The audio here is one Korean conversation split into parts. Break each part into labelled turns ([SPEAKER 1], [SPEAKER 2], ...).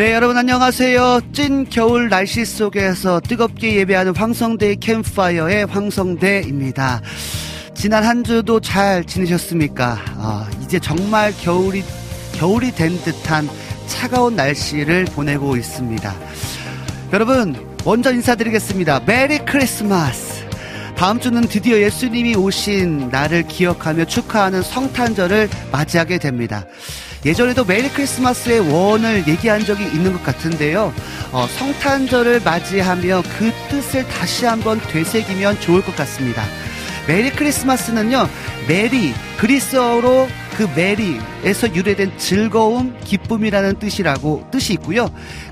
[SPEAKER 1] 네, 여러분 안녕하세요. 찐 겨울 날씨 속에서 뜨겁게 예배하는 황성대 캠파이어의 황성대입니다. 지난 한 주도 잘 지내셨습니까? 아, 이제 정말 겨울이, 겨울이 된 듯한 차가운 날씨를 보내고 있습니다. 여러분, 먼저 인사드리겠습니다. 메리 크리스마스! 다음 주는 드디어 예수님이 오신 날을 기억하며 축하하는 성탄절을 맞이하게 됩니다. 예전에도 메리 크리스마스의 어원을 얘기한 적이 있는 것 같은데요. 어, 성탄절을 맞이하며 그 뜻을 다시 한번 되새기면 좋을 것 같습니다. 메리 크리스마스는요, 메리, 그리스어로 그 메리에서 유래된 즐거움, 기쁨이라는 뜻이라고 뜻이 있고요.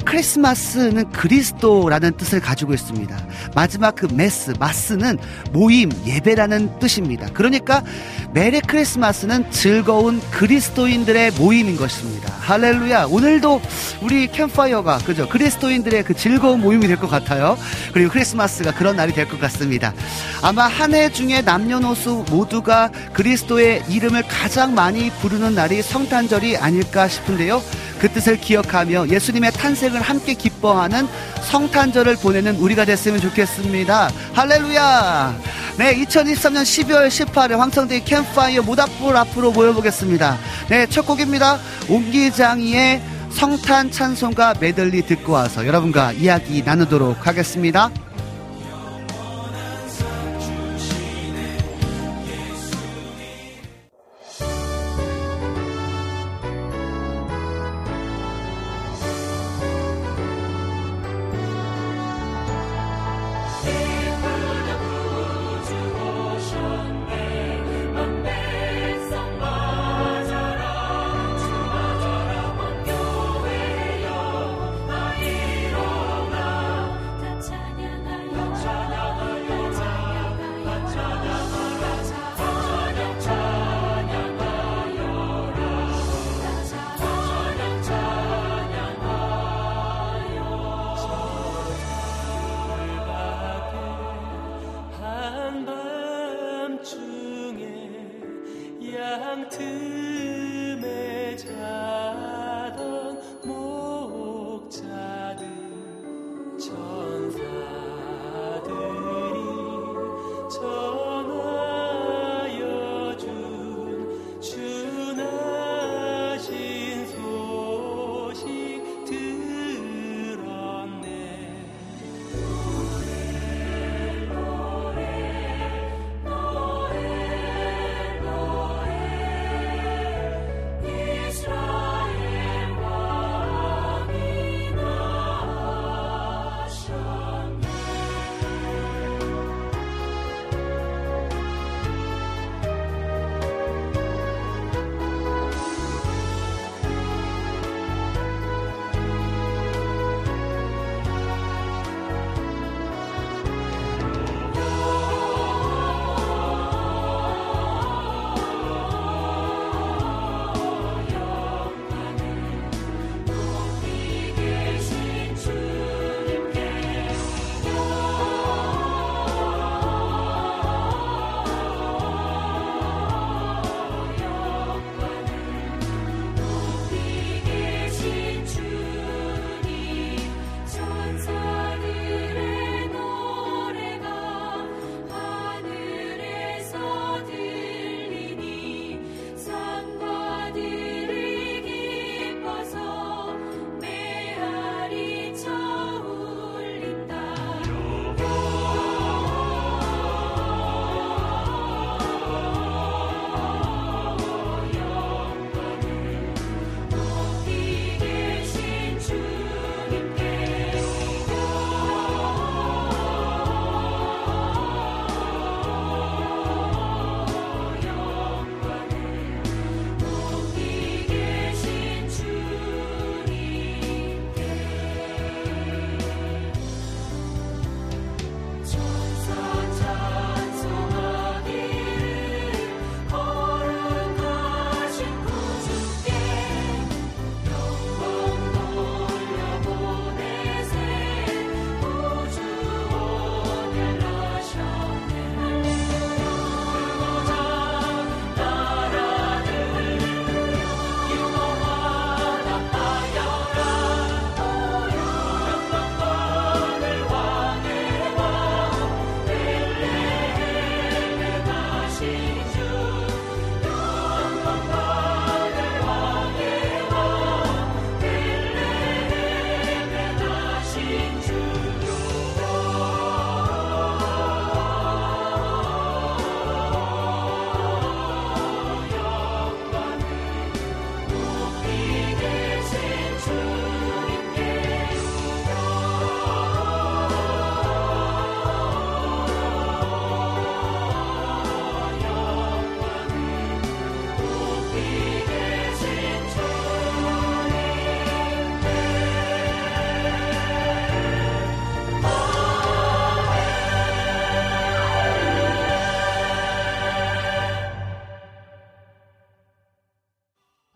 [SPEAKER 1] 크리스마스는 그리스도라는 뜻을 가지고 있습니다. 마지막 그 메스, 마스는 모임, 예배라는 뜻입니다. 그러니까 Merry Christmas는 즐거운 그리스도인들의 모임인 것입니다. 할렐루야. 오늘도 우리 캠파이어가 그죠? 그리스도인들의 그 즐거운 모임이 될 것 같아요. 그리고 크리스마스가 그런 날이 될 것 같습니다. 아마 한 해 중에 남녀노소 모두가 그리스도의 이름을 가장 많이 부르는 날이 성탄절이 아닐까 싶은데요. 그 뜻을 기억하며 예수님의 탄생을 함께 기뻐하는 성탄절을 보내는 우리가 됐으면 좋겠습니다. 할렐루야! 네, 2023년 12월 18일 황성대 캠파이어 모닥불 앞으로 모여보겠습니다. 네, 첫 곡입니다. 옹기장이의 성탄 찬송가 메들리 듣고 와서 여러분과 이야기 나누도록 하겠습니다.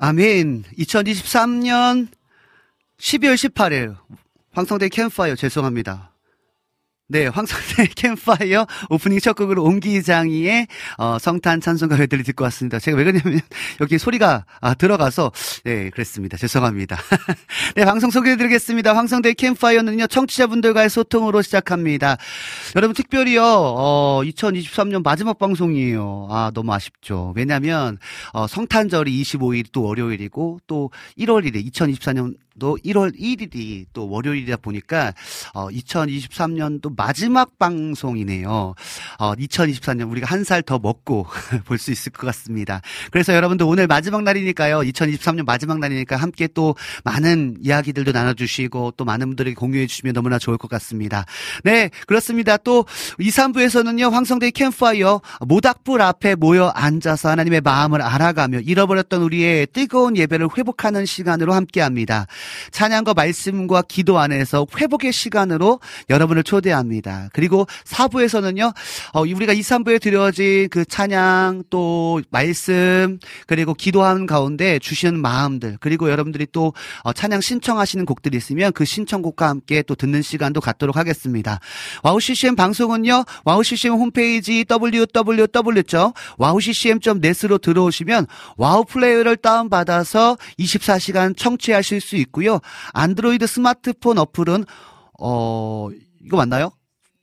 [SPEAKER 1] 아멘. 2023년 12월 18일 황성대 캠파이어 죄송합니다. 네, 황성대 캠파이어 오프닝 첫 곡으로 옹기장이의 어, 성탄 찬송가 외들이 듣고 왔습니다. 제가 왜 그러냐면 여기 소리가 아, 들어가서 네, 그랬습니다. 죄송합니다. 네, 방송 소개해드리겠습니다. 황성대 캠파이어는요 청취자분들과의 소통으로 시작합니다. 여러분 특별히요 어, 2023년 마지막 방송이에요. 아 너무 아쉽죠. 왜냐하면 어, 성탄절이 25일 또 월요일이고 또 1월 1일 2024년 또 1월 1일이 또 월요일이다 보니까 어 2023년도 마지막 방송이네요. 어 2024년 우리가 한 살 더 먹고 볼 수 있을 것 같습니다. 그래서 여러분들 오늘 마지막 날이니까요. 2023년 마지막 날이니까 함께 또 많은 이야기들도 나눠주시고 또 많은 분들에게 공유해 주시면 너무나 좋을 것 같습니다. 네, 그렇습니다. 또 2, 3부에서는요. 황성대 캠파이어 모닥불 앞에 모여 앉아서 하나님의 마음을 알아가며 잃어버렸던 우리의 뜨거운 예배를 회복하는 시간으로 함께합니다. 찬양과 말씀과 기도 안에서 회복의 시간으로 여러분을 초대합니다. 그리고 4부에서는요, 어, 우리가 2, 3부에 드려진 그 찬양 또 말씀 그리고 기도하는 가운데 주시는 마음들 그리고 여러분들이 또 어, 찬양 신청하시는 곡들이 있으면 그 신청곡과 함께 또 듣는 시간도 갖도록 하겠습니다. WOW CCM 방송은요, WOW CCM 홈페이지 www.wowccm.net으로 들어오시면 WOW 플레이어를 다운받아서 24시간 청취하실 수 있고요. 안드로이드 스마트폰 어플은 어 이거 맞나요?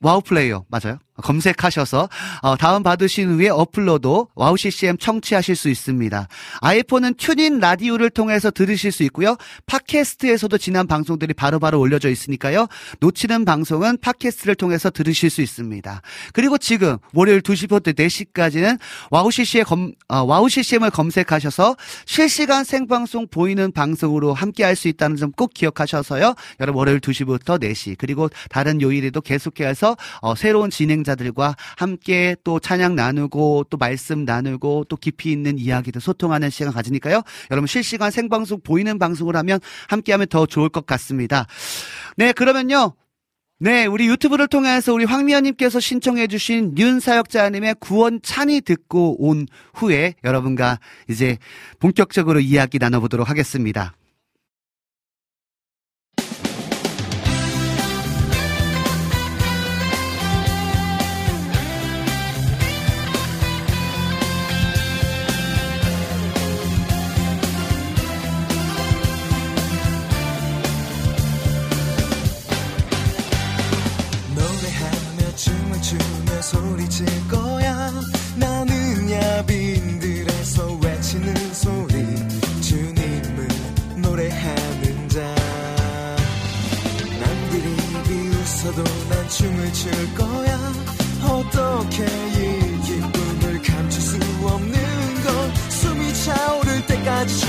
[SPEAKER 1] WOW 플레이어 맞아요? 검색하셔서 어, 다운 받으신 후에 어플로도 WOW CCM 청취하실 수 있습니다. 아이폰은 TuneIn 라디오를 통해서 들으실 수 있고요. 팟캐스트에서도 지난 방송들이 바로 바로 올려져 있으니까요. 놓치는 방송은 팟캐스트를 통해서 들으실 수 있습니다. 그리고 지금 월요일 2시부터 4시까지는 WOW CCM 검, 어, WOW CCM을 검색하셔서 실시간 생방송 보이는 방송으로 함께 할 수 있다는 점 꼭 기억하셔서요. 여러분 월요일 2시부터 4시 그리고 다른 요일에도 계속해서 어, 새로운 진행자 자들과 함께 또 찬양 나누고 또 말씀 나누고 또 깊이 있는 이야기도 소통하는 시간 가지니까요. 여러분 실시간 생방송 보이는 방송을 하면 함께하면 더 좋을 것 같습니다. 네, 그러면요. 네, 우리 유튜브를 통해서 우리 황미연님께서 신청해주신 윤사역자님의 구원 찬이 듣고 온 후에 여러분과 이제 본격적으로 이야기 나눠보도록 하겠습니다.
[SPEAKER 2] 춤을 출 거야. 어떻게 이 기쁨을 감출 수 없는 걸 숨이 차오를 때까지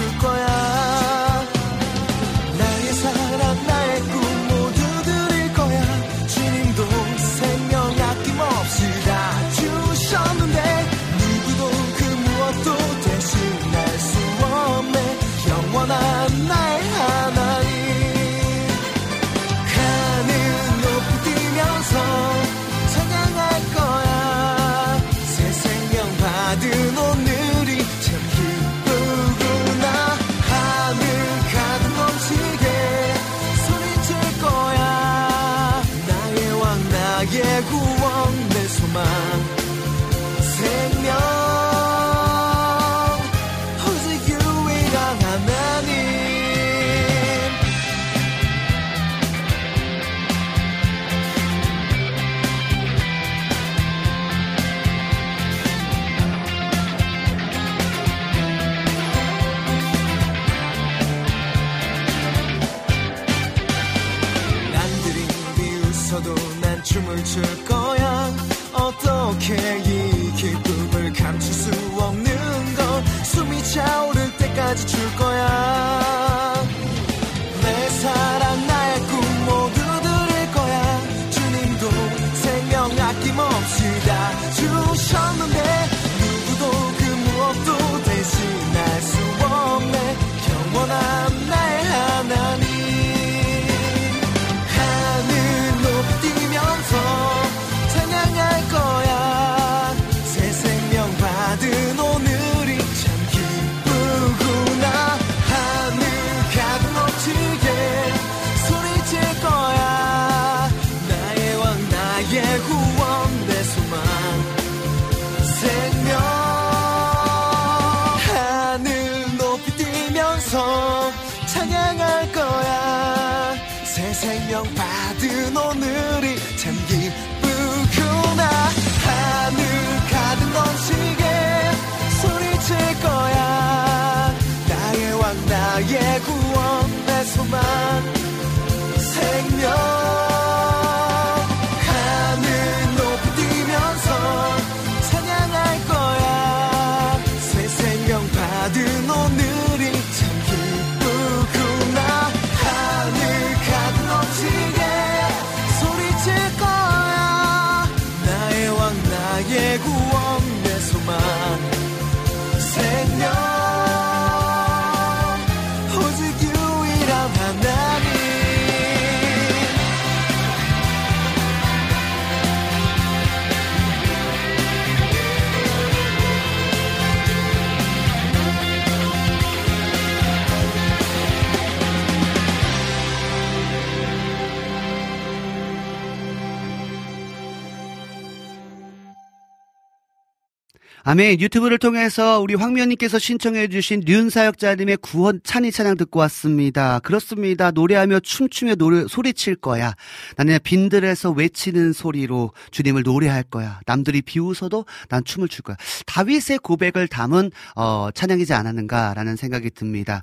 [SPEAKER 1] 아멘. 유튜브를 통해서 우리 황미연님께서 신청해주신 윤사역자님의 구원 찬이 찬양 듣고 왔습니다. 그렇습니다. 노래하며 춤추며 노래, 소리칠 거야. 나는 빈들에서 외치는 소리로 주님을 노래할 거야. 남들이 비웃어도 난 춤을 출 거야. 다윗의 고백을 담은, 어, 찬양이지 않았는가라는 생각이 듭니다.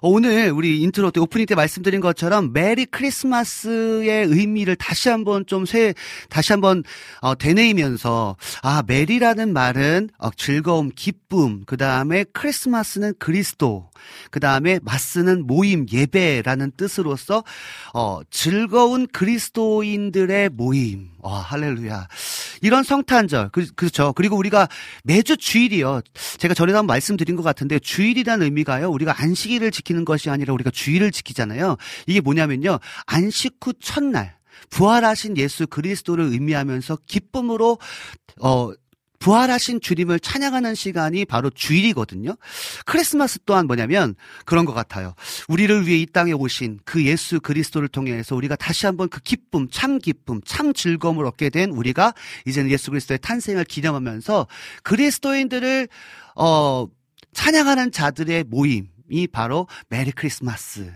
[SPEAKER 1] 어, 오늘 우리 인트로 때 오프닝 때 말씀드린 것처럼 Merry Christmas의 의미를 다시 한번 좀 새, 다시 한번, 어, 되뇌이면서, 아, 메리라는 말은 어, 즐거움, 기쁨, 그 다음에 크리스마스는 그리스도, 그 다음에 마스는 모임, 예배라는 뜻으로서 어, 즐거운 그리스도인들의 모임. 와, 할렐루야. 이런 성탄절, 그, 그렇죠. 그리고 우리가 매주 주일이요. 제가 전에도 한번 말씀드린 것 같은데, 주일이라는 의미가요, 우리가 안식일을 지키는 것이 아니라 우리가 주일을 지키잖아요. 이게 뭐냐면요, 안식 후 첫날, 부활하신 예수 그리스도를 의미하면서 기쁨으로, 어, 부활하신 주님을 찬양하는 시간이 바로 주일이거든요. 크리스마스 또한 뭐냐면 그런 것 같아요. 우리를 위해 이 땅에 오신 그 예수 그리스도를 통해서 우리가 다시 한번 그 기쁨, 참 기쁨, 참 즐거움을 얻게 된 우리가 이제는 예수 그리스도의 탄생을 기념하면서 그리스도인들을 어 찬양하는 자들의 모임 이 바로 메리 크리스마스.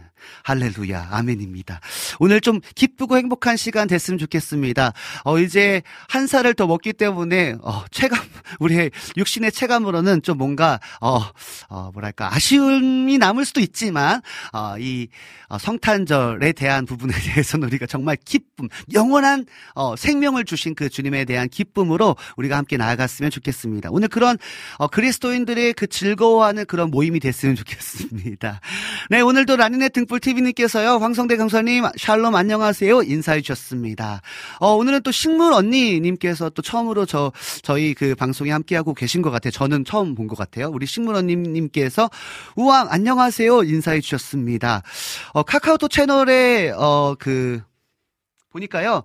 [SPEAKER 1] 할렐루야. 아멘입니다. 오늘 좀 기쁘고 행복한 시간 됐으면 좋겠습니다. 어, 이제 한 살을 더 먹기 때문에, 어, 체감, 우리의 육신의 체감으로는 좀 뭔가, 어, 어, 뭐랄까, 아쉬움이 남을 수도 있지만, 어, 이, 어, 성탄절에 대한 부분에 대해서는 우리가 정말 기쁨, 영원한, 어, 생명을 주신 그 주님에 대한 기쁨으로 우리가 함께 나아갔으면 좋겠습니다. 오늘 그런, 어, 그리스도인들의 그 즐거워하는 그런 모임이 됐으면 좋겠습니다. 네, 오늘도 라니네 등불 TV님께서요, 황성대 강사님, 샬롬 안녕하세요. 인사해 주셨습니다. 어, 오늘은 또 식물 언니님께서 또 처음으로 저, 저희 그 방송에 함께하고 계신 것 같아요. 저는 처음 본 것 같아요. 우리 식물 언니님께서, 우왕, 안녕하세요. 인사해 주셨습니다. 어, 카카오톡 채널에, 어, 그, 보니까요,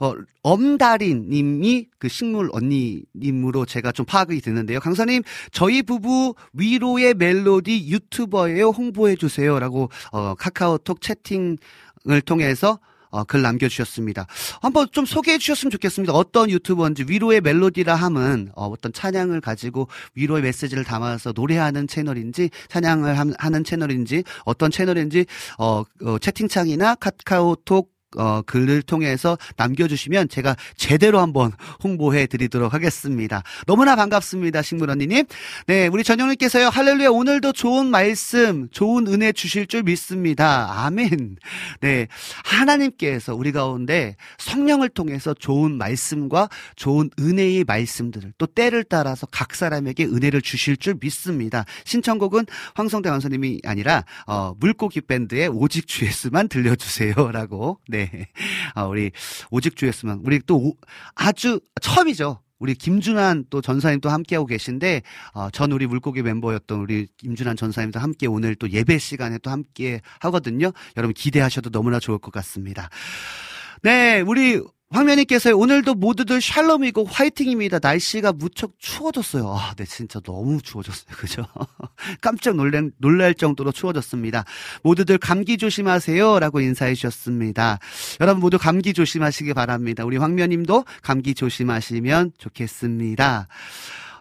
[SPEAKER 1] 어, 엄다린 님이 그 식물 언니님으로 제가 좀 파악이 되는데요. 강사님, 저희 부부 위로의 멜로디 유튜버예요. 홍보해 주세요. 라고, 어, 카카오톡 채팅을 통해서 어, 글 남겨주셨습니다. 한번 좀 소개해 주셨으면 좋겠습니다. 어떤 유튜버인지 위로의 멜로디라 함은 어, 어떤 찬양을 가지고 위로의 메시지를 담아서 노래하는 채널인지 찬양을 함- 하는 채널인지 어떤 채널인지 어, 어, 채팅창이나 카카오톡 어, 글을 통해서 남겨주시면 제가 제대로 한번 홍보해 드리도록 하겠습니다. 너무나 반갑습니다, 식물 언니님. 네, 우리 전영님께서요, 할렐루야, 오늘도 좋은 말씀, 좋은 은혜 주실 줄 믿습니다. 아멘. 네, 하나님께서 우리 가운데 성령을 통해서 좋은 말씀과 좋은 은혜의 말씀들을 또 때를 따라서 각 사람에게 은혜를 주실 줄 믿습니다. 신청곡은 황성대 강사님이 아니라 어, 물고기 밴드의 오직 주 예수만 들려주세요 라고 네 어, 우리 오직 주 예수만 우리 또 오- 아주 처음이죠. 우리 김준환 또 전사님 또 함께하고 계신데, 어, 전 우리 물고기 멤버였던 우리 김준환 전사님도 함께 오늘 또 예배 시간에 또 함께 하거든요. 여러분 기대하셔도 너무나 좋을 것 같습니다. 네, 우리 황면님께서 오늘도 모두들 샬롬이고 화이팅입니다. 날씨가 무척 추워졌어요. 아, 네, 진짜 너무 추워졌어요. 그죠? 깜짝 놀란, 놀랄 정도로 추워졌습니다. 모두들 감기 조심하세요. 라고 인사해 주셨습니다. 여러분 모두 감기 조심하시기 바랍니다. 우리 황면님도 감기 조심하시면 좋겠습니다.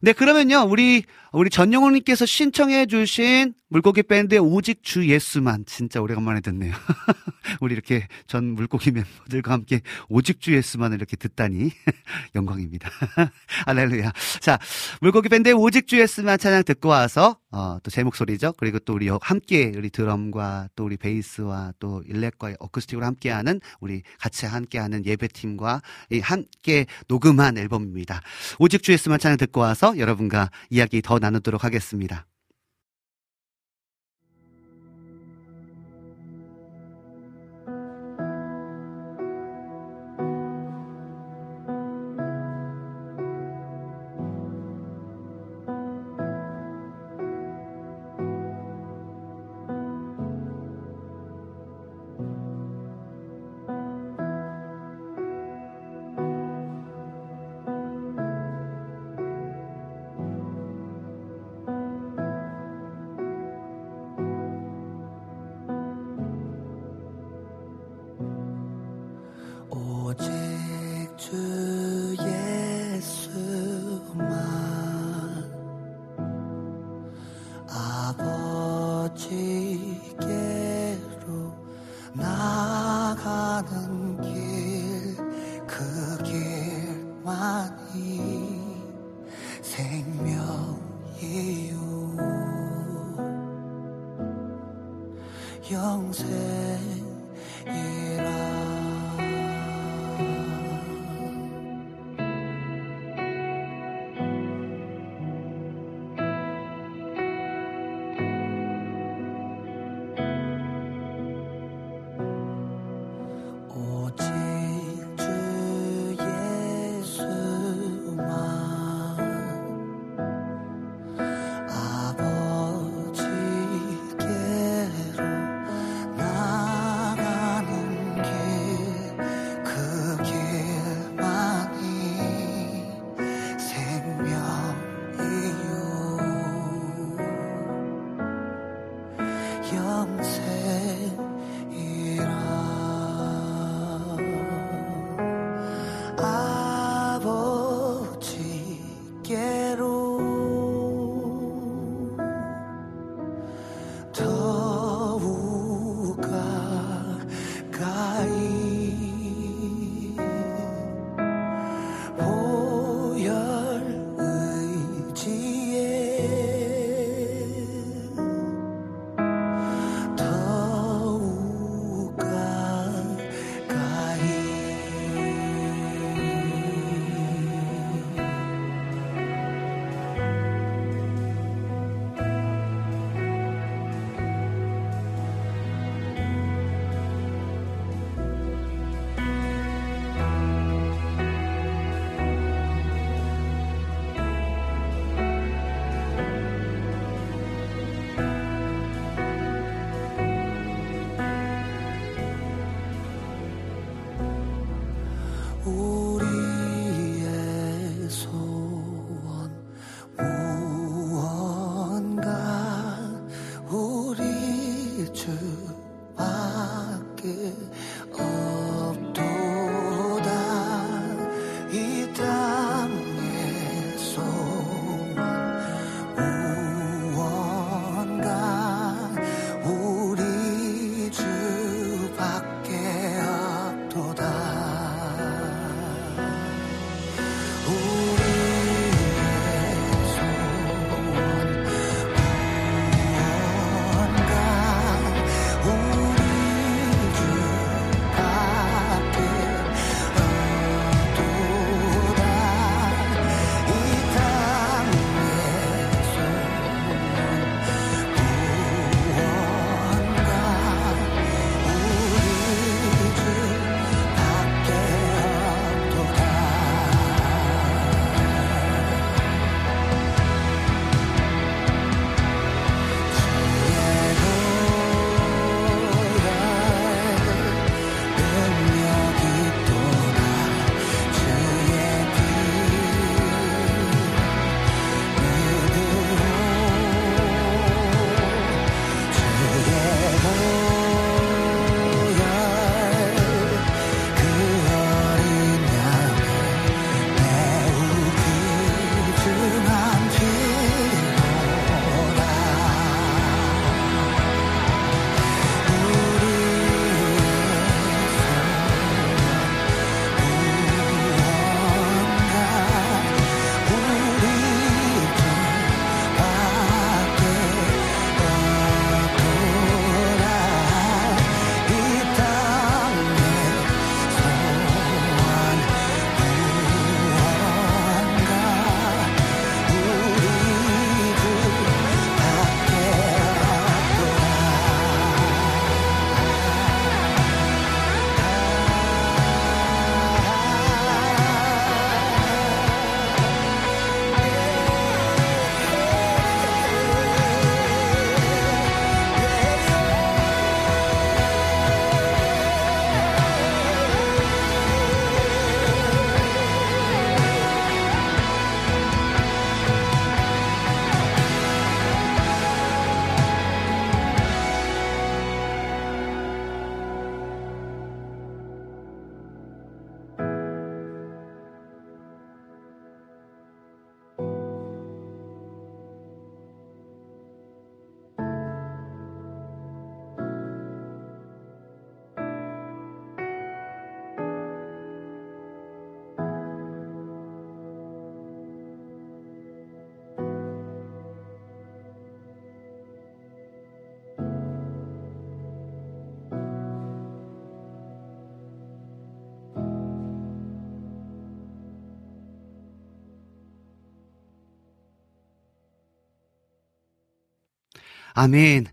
[SPEAKER 1] 네, 그러면요, 우리, 우리 전영호 님께서 신청해 주신 물고기 밴드의 오직 주 예수만. 진짜 오래간만에 듣네요. 우리 이렇게 전 물고기 멤버들과 함께 오직 주 예수만을 이렇게 듣다니. 영광입니다. 할렐루야. 자, 물고기 밴드의 오직 주 예수만 찬양 듣고 와서, 어, 또 제 목소리죠. 그리고 또 우리 함께, 우리 드럼과 또 우리 베이스와 또 일렉과 어쿠스틱으로 함께하는 우리 같이 함께하는 예배팀과 이 함께 녹음한 앨범입니다. 오직 주 예수만 찬양 듣고 와서 여러분과 이야기 더 나누도록 하겠습니다.
[SPEAKER 3] 길
[SPEAKER 1] 아멘.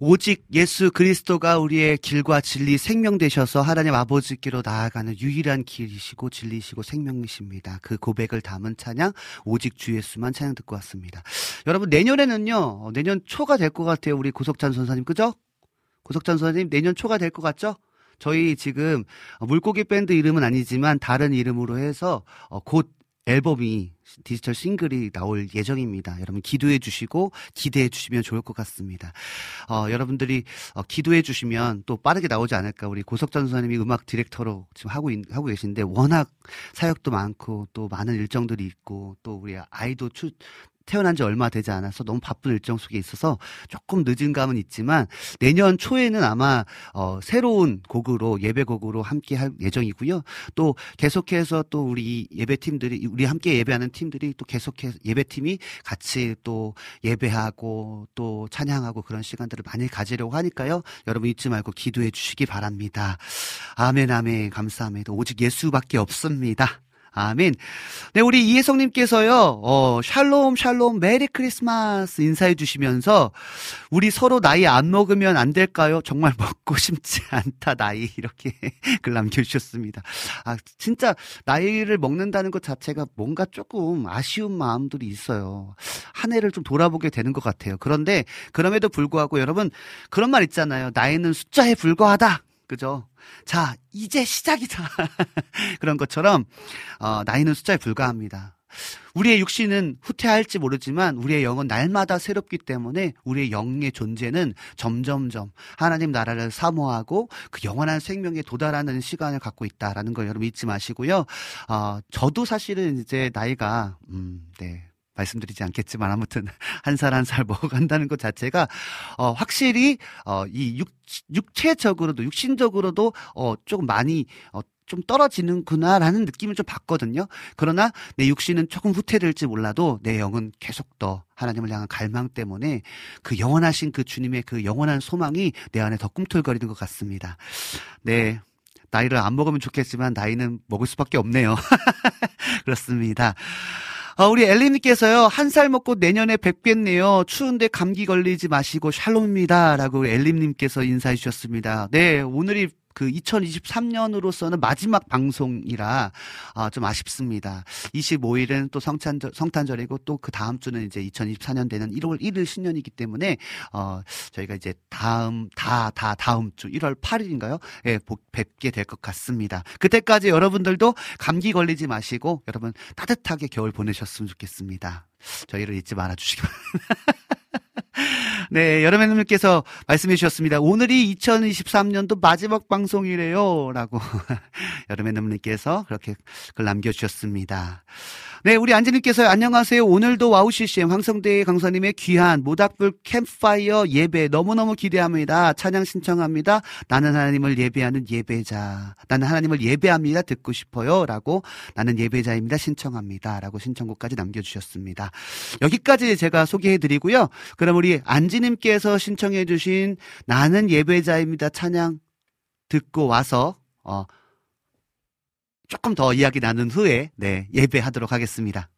[SPEAKER 1] 오직 예수 그리스도가 우리의 길과 진리 생명 되셔서 하나님 아버지께로 나아가는 유일한 길이시고 진리시고 생명이십니다. 그 고백을 담은 찬양 오직 주 예수만 찬양 듣고 왔습니다. 여러분 내년에는요. 내년 초가 될 것 같아요. 우리 고석찬 선사님 그죠? 고석찬 선사님 내년 초가 될 것 같죠? 저희 지금 물고기 밴드 이름은 아니지만 다른 이름으로 해서 어, 곧 앨범이 디지털 싱글이 나올 예정입니다. 여러분 기도해 주시고 기대해 주시면 좋을 것 같습니다. 어, 여러분들이 어, 기도해 주시면 또 빠르게 나오지 않을까. 우리 고석전 선생님이 음악 디렉터로 지금 하고 있, 하고 계신데 워낙 사역도 많고 또 많은 일정들이 있고 또 우리 아이도 추, 태어난 지 얼마 되지 않아서 너무 바쁜 일정 속에 있어서 조금 늦은 감은 있지만 내년 초에는 아마 어, 새로운 곡으로 예배곡으로 함께 할 예정이고요. 또 계속해서 또 우리 예배팀들이 우리 함께 예배하는 팀들이 또 계속해서 예배팀이 같이 또 예배하고 또 찬양하고 그런 시간들을 많이 가지려고 하니까요. 여러분 잊지 말고 기도해 주시기 바랍니다. 아멘 아멘 감사합니다. 오직 예수밖에 없습니다. 아멘. 네, 우리 이혜성님께서요, 어, 샬롬, 샬롬, 메리 크리스마스 인사해 주시면서, 우리 서로 나이 안 먹으면 안 될까요? 정말 먹고 싶지 않다, 나이. 이렇게 글 남겨주셨습니다. 아, 진짜, 나이를 먹는다는 것 자체가 뭔가 조금 아쉬운 마음들이 있어요. 한 해를 좀 돌아보게 되는 것 같아요. 그런데, 그럼에도 불구하고 여러분, 그런 말 있잖아요. 나이는 숫자에 불과하다. 그죠? 자, 이제 시작이다. 그런 것처럼, 어, 나이는 숫자에 불과합니다. 우리의 육신은 후퇴할지 모르지만 우리의 영은 날마다 새롭기 때문에 우리의 영의 존재는 점점점 하나님 나라를 사모하고 그 영원한 생명에 도달하는 시간을 갖고 있다라는 걸 여러분 잊지 마시고요. 어, 저도 사실은 이제 나이가, 음, 네. 말씀드리지 않겠지만 아무튼 한 살 한 살 먹어간다는 것 자체가 어 확실히 어이 육체적으로도 육신적으로도 어 조금 많이 어 좀 떨어지는구나라는 느낌을 좀 받거든요. 그러나 내 육신은 조금 후퇴될지 몰라도 내 영은 계속 더 하나님을 향한 갈망 때문에 그 영원하신 그 주님의 그 영원한 소망이 내 안에 더 꿈틀거리는 것 같습니다. 네. 나이를 안 먹으면 좋겠지만 나이는 먹을 수밖에 없네요. 그렇습니다. 어, 우리 엘리님께서요, 한 살 먹고 내년에 뵙겠네요. 추운데 감기 걸리지 마시고 샬롬입니다. 라고 엘림님께서 인사해 주셨습니다. 네, 오늘이 그 2023년으로서는 마지막 방송이라 아, 좀 아쉽습니다. 25일은 또 성탄절, 성탄절이고 또 그 다음 주는 이제 2024년 되는 1월 1일 신년이기 때문에 어, 저희가 이제 다음 다 다 다 음 주 1월 8일인가요? 예, 뵙게 될 것 같습니다. 그때까지 여러분들도 감기 걸리지 마시고 여러분 따뜻하게 겨울 보내셨으면 좋겠습니다. 저희를 잊지 말아 주시기 바랍니다. 네, 여러분들께서 말씀해 주셨습니다. 오늘이 2023년도 마지막 방송이래요. 라고 여러분들께서 그렇게 글 남겨주셨습니다. 네, 우리 안지님께서 안녕하세요. 오늘도 WOW CCM 황성대 강사님의 귀한 모닥불 캠파이어 예배 너무너무 기대합니다. 찬양 신청합니다. 나는 하나님을 예배하는 예배자. 나는 하나님을 예배합니다. 듣고 싶어요. 라고 나는 예배자입니다. 신청합니다. 라고 신청곡까지 남겨주셨습니다. 여기까지 제가 소개해 드리고요. 우리 안지님께서 신청해 주신 나는 예배자입니다. 찬양 듣고 와서, 어, 조금 더 이야기 나눈 후에 네, 예배하도록 하겠습니다.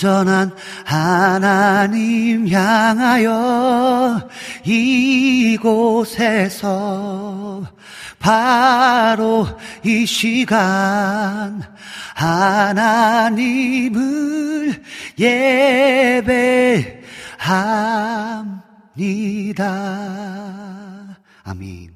[SPEAKER 1] 완전한 하나님 향하여 이곳에서 바로 이 시간 하나님을 예배합니다. 아멘.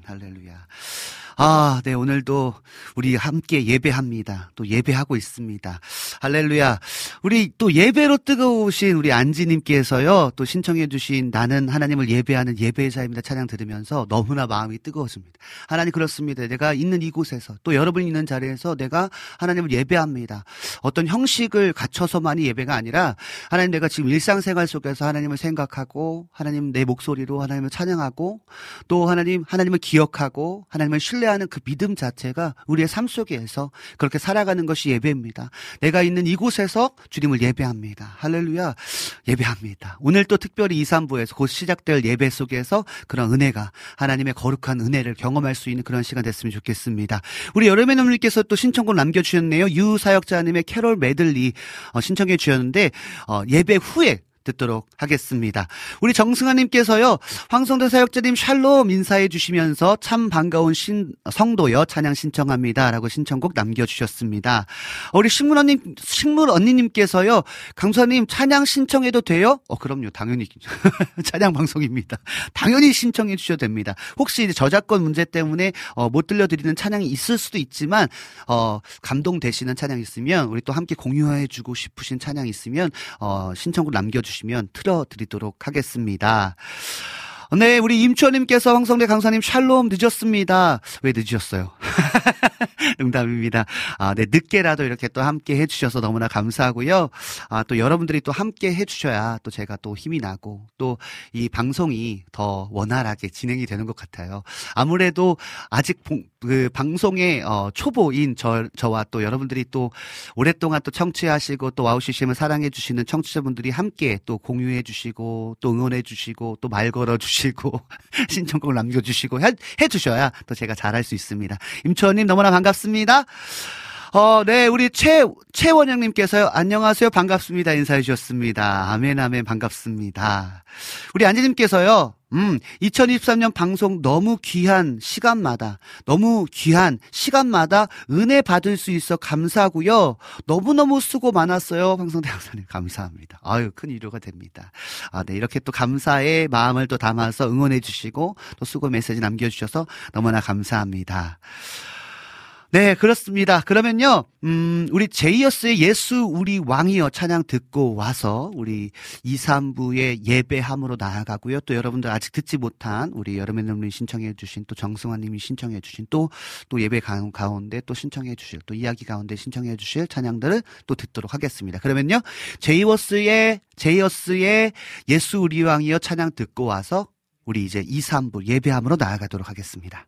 [SPEAKER 1] 아, 네, 오늘도 우리 함께 예배합니다. 또 예배하고 있습니다. 할렐루야. 우리 또 예배로 뜨거우신 우리 안지님께서요, 또 신청해주신 나는 하나님을 예배하는 예배자입니다. 찬양 들으면서 너무나 마음이 뜨거워집니다. 하나님 그렇습니다. 내가 있는 이곳에서 또 여러분이 있는 자리에서 내가 하나님을 예배합니다. 어떤 형식을 갖춰서만이 예배가 아니라 하나님 내가 지금 일상생활 속에서 하나님을 생각하고 하나님 내 목소리로 하나님을 찬양하고 또 하나님, 하나님을 기억하고 하나님을 신뢰 하는 그 믿음 자체가 우리의 삶 속에서 그렇게 살아가는 것이 예배입니다. 내가 있는 이곳에서 주님을 예배합니다. 할렐루야. 예배합니다. 오늘 또 특별히 2, 3부에서 곧 시작될 예배 속에서 그런 은혜가 하나님의 거룩한 은혜를 경험할 수 있는 그런 시간 됐으면 좋겠습니다. 우리 여름의 놈님께서 또 신청곡 남겨주셨네요. 유사역자님의 캐롤 메들리 어, 신청해 주셨는데 어, 예배 후에 듣도록 하겠습니다. 우리 정승아님께서요, 황성대 사역자님 샬롬 인사해 주시면서 참 반가운 신, 성도여 찬양 신청합니다. 라고 신청곡 남겨주셨습니다. 우리 식물 언니, 식물 언니님께서요, 강사님 찬양 신청해도 돼요? 어, 그럼요. 당연히. 찬양 방송입니다. 당연히 신청해 주셔도 됩니다. 혹시 저작권 문제 때문에 어, 못 들려드리는 찬양이 있을 수도 있지만, 어, 감동되시는 찬양 있으면, 우리 또 함께 공유해 주고 싶으신 찬양 있으면, 어, 신청곡 남겨주시면 주시면 틀어드리도록 하겠습니다. 네, 우리 임초님께서 황성대 강사님 샬롬 늦었습니다. 왜 늦으셨어요? 농담입니다. 아, 네, 늦게라도 이렇게 또 함께 해주셔서 너무나 감사하고요. 아, 또 여러분들이 또 함께 해주셔야 또 제가 또 힘이 나고 또 이 방송이 더 원활하게 진행이 되는 것 같아요. 아무래도 아직 봉, 그 방송의 어, 초보인 저, 저와 또 여러분들이 또 오랫동안 또 청취하시고 또 WOW CCM을 사랑해주시는 청취자분들이 함께 또 공유해주시고 또 응원해주시고 또 말 걸어주시고 신청곡 남겨주시고 해, 해주셔야 또 제가 잘할 수 있습니다. 임초원님 너무나 반갑습니다. 어, 네, 우리 최, 최원영님께서요, 안녕하세요. 반갑습니다. 인사해 주셨습니다. 아멘, 아멘, 반갑습니다. 우리 안지님께서요, 음, 2023년 방송 너무 귀한 시간마다, 너무 귀한 시간마다 은혜 받을 수 있어 감사하고요. 너무너무 수고 많았어요. 방송대학사님 감사합니다. 아유, 큰 위로가 됩니다. 아, 네, 이렇게 또 감사의 마음을 또 담아서 응원해 주시고, 또 수고 메시지 남겨주셔서 너무나 감사합니다. 네, 그렇습니다. 그러면요, 음, 우리 제이어스의 예수 우리 왕이여 찬양 듣고 와서 우리 2, 3부의 예배함으로 나아가고요. 또 여러분들 아직 듣지 못한 우리 여름의 눈물 신청해 주신 또 정승환 님이 신청해 주신 또, 또 예배 가운데 또 신청해 주실 또 이야기 가운데 신청해 주실 찬양들을 또 듣도록 하겠습니다. 그러면요, 제이어스의, 제이어스의 예수 우리 왕이여 찬양 듣고 와서 우리 이제 2, 3부 예배함으로 나아가도록 하겠습니다.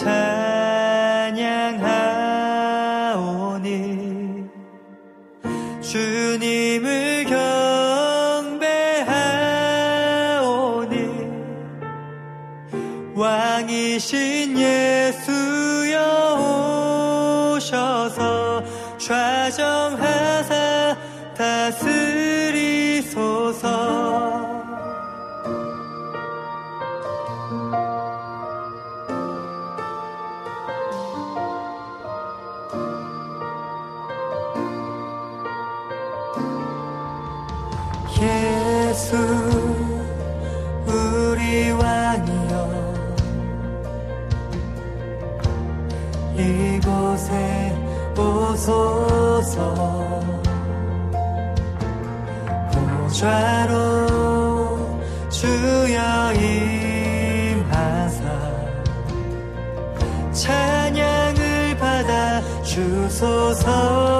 [SPEAKER 4] 주 오소서 보좌로 주여 임하사 찬양을 받아 주소서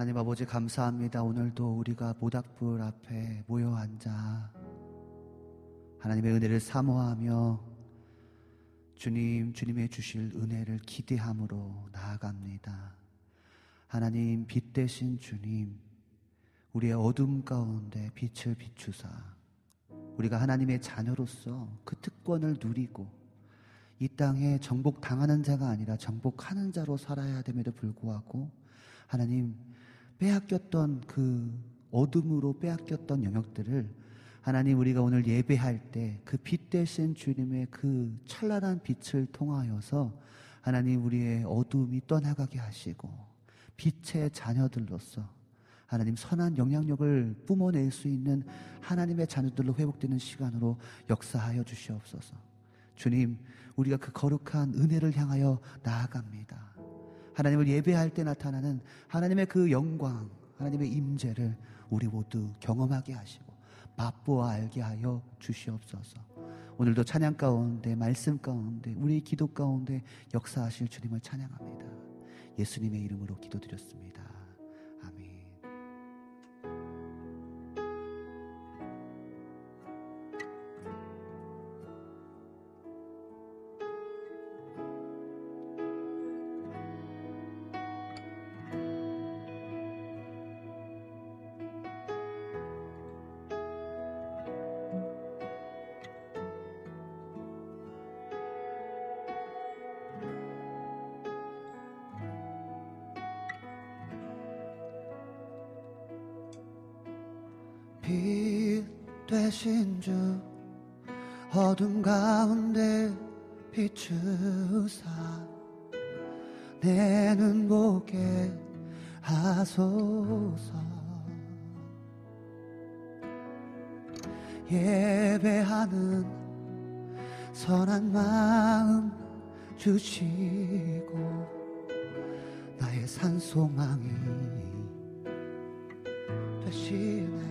[SPEAKER 1] 나님 아버지 감사합니다. 오늘도 우리가 모닥불 앞에 모여 앉아 하나님의 은혜를 사모하며 주님, 주님의 주실 은혜를 기대함으로 나아갑니다. 하나님, 빛 대신 주님, 우리의 어둠 가운데 빛을 비추사 우리가 하나님의 자녀로서 그 특권을 누리고 이 땅에 정복 당하는 자가 아니라 정복하는 자로 살아야 됨에도 불구하고 하나님 빼앗겼던 그 어둠으로 빼앗겼던 영역들을 하나님 우리가 오늘 예배할 때 그빛 대신 주님의 그 찬란한 빛을 통하여서 하나님 우리의 어둠이 떠나가게 하시고 빛의 자녀들로서 하나님 선한 영향력을 뿜어낼 수 있는 하나님의 자녀들로 회복되는 시간으로 역사하여 주시옵소서. 주님, 우리가 그 거룩한 은혜를 향하여 나아갑니다. 하나님을 예배할 때 나타나는 하나님의 그 영광, 하나님의 임재를 우리 모두 경험하게 하시고 맛보아 알게 하여 주시옵소서. 오늘도 찬양 가운데 말씀 가운데 우리 기도 가운데 역사하실 주님을 찬양합니다. 예수님의 이름으로 기도드렸습니다. 어둠 가운데 비추사 내 눈 보게 하소서. 예배하는 선한 마음 주시고 나의 산소망이 되시네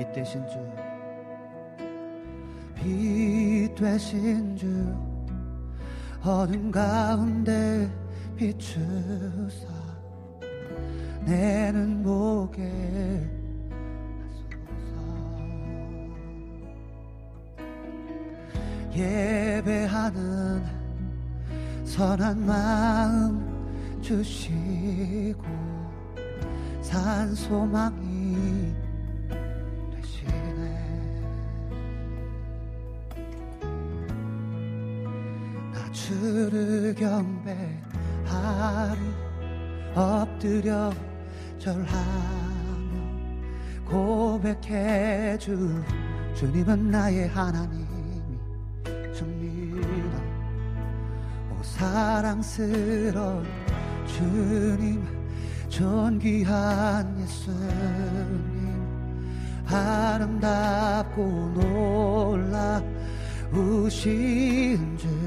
[SPEAKER 1] 빛 대신 주, 빛 되신 주, 어둠 가운데 비추사 내 눈 보게 예배하는 선한 마음 주시고 산 소망 주를 경배하리 엎드려 절하며 고백해 주 주님은 나의 하나님이 줍니다. 오 사랑스러운 주님 존귀한 예수님 아름답고 놀라 우신 주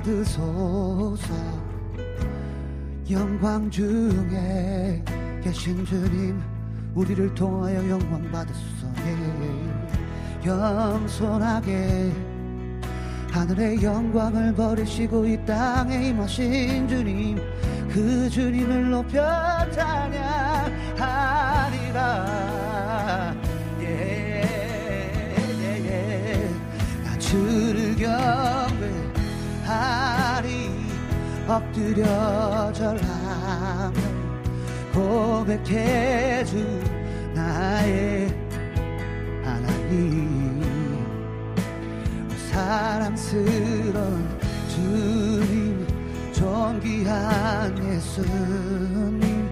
[SPEAKER 1] 받으소서 영광 중에 계신 주님 우리를 통하여 영광 받으소서 예. 겸손하게 하늘의 영광을 버리시고 이 땅에 임하신 주님 그 주님을 높여 찬양하리라 예, 예, 예. 나 주를 경 배하리 엎드려 절하며 고백해 주 나의 하나님. 사랑스러운 주님 존귀한 예수님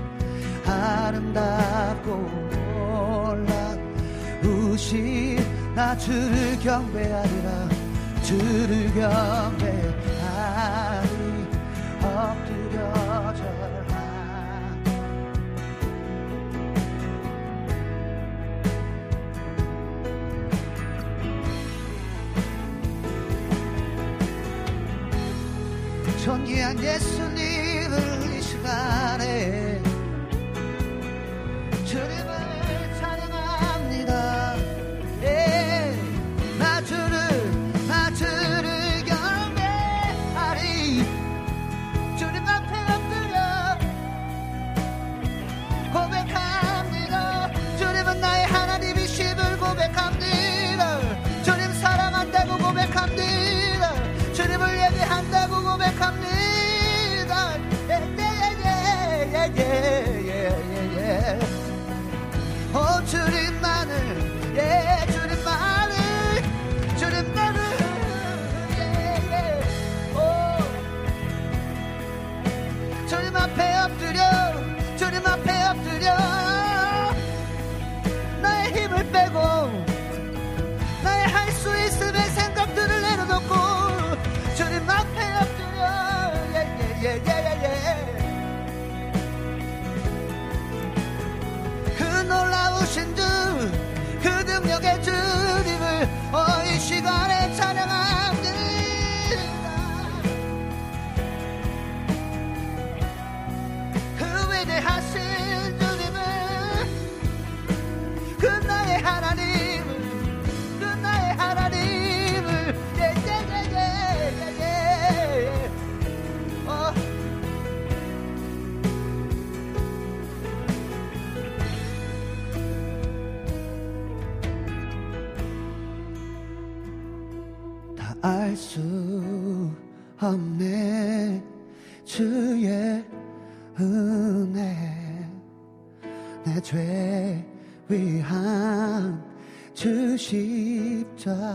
[SPEAKER 1] 아름답고 놀라우신 나 주를 경배하리라. 주를 경배 수 없네. 주의 은혜. 내 죄 위한 주 십자가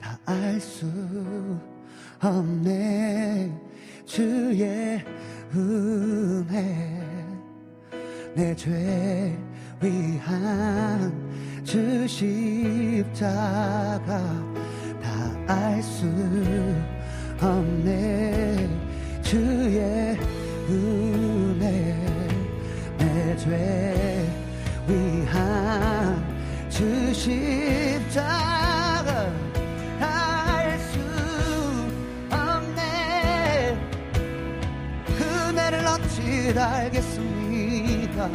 [SPEAKER 1] 다 알 수 없네. 주의 은혜. 내 죄 위한 주 십자가 다 알 수 없네. 주의 은혜 내죄 위한 주 십자가 다알수 없네. 그네를 어찌 알겠습니까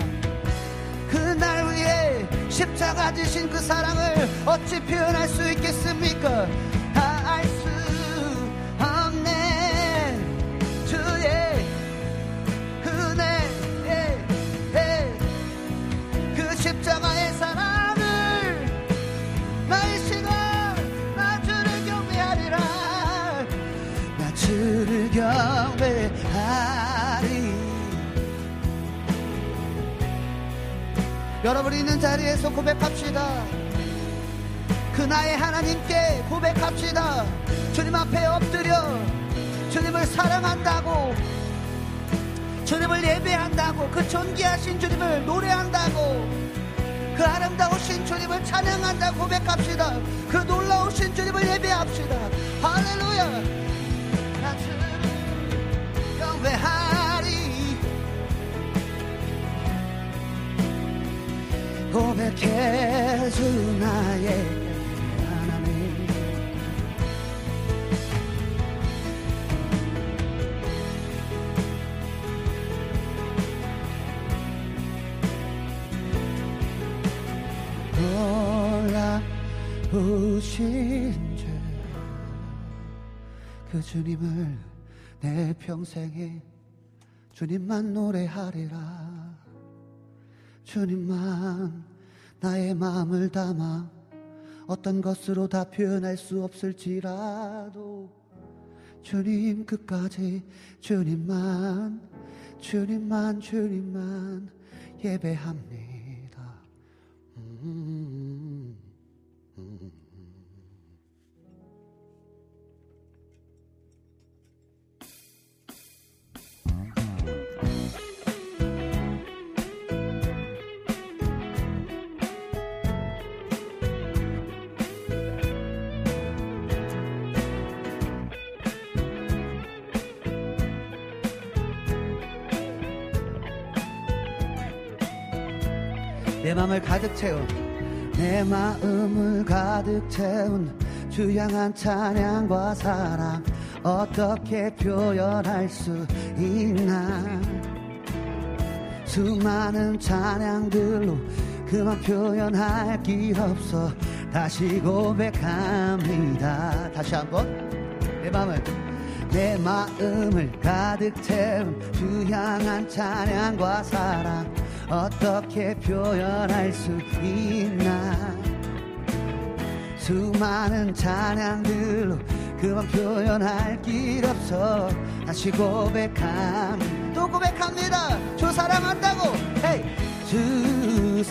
[SPEAKER 1] 그날 위해 십자가 지신 그 사랑을 어찌 표현할 수 있겠습니까 여러분 있는 자리에서 고백합시다. 그 나의 하나님께 고백합시다. 주님 앞에 엎드려 주님을 사랑한다고 주님을 예배한다고 그 존귀하신 주님을 노래한다고 그 아름다우신 주님을 찬양한다고 고백합시다. 그 놀라우신 주님을 예배합시다. 할렐루야. 나 주를 경배하 고백해주 나의 하나님. 놀라우신 주그 주님을 내 평생에 주님만 노래하리라. 주님만 나의 마음을 담아 어떤 것으로 다 표현할 수 없을지라도 주님 끝까지 주님만 주님만 주님만 예배합니다. 음, 내 마음을 가득 채운 내 마음을 가득 채운 주양한 찬양과 사랑 어떻게 표현할 수 있나? 수많은 찬양들로 그만 표현할 길 없어 다시 고백합니다. 다시 한번 내 마음을 내 마음을 가득 채운 주향한 찬양과 사랑 어떻게 표현할 수 있나? 수많은 찬양들로 그만 표현할 길 없어. 다시 고백함. 또 고백합니다. 주 사랑한다고. 헤이! 주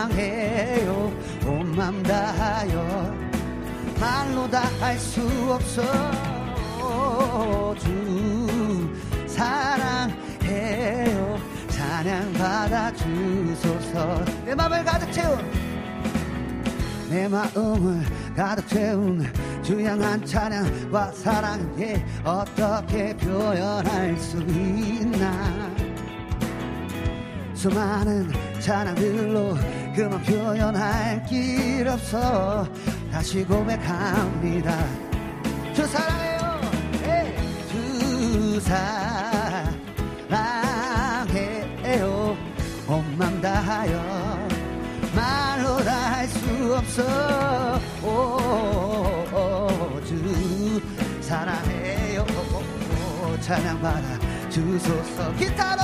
[SPEAKER 1] 사랑해요. 온맘 다하여. 말로 다 할 수 없어. 주 사랑해요 찬양 받아 주소서. 내 맘을 가득 채운 내 마음을 가득 채운 주양한 찬양과 사랑에 어떻게 표현할 수 있나? 수많은 찬양들로 그만 표현할 길 없어. 다시 고백합니다. 주 사랑해요. 예. 주 사랑 온맘 다하여 말로 다 할 수 없어. 오, 오, 주 사랑해요. 오, 찬양 받아 주소서 기타로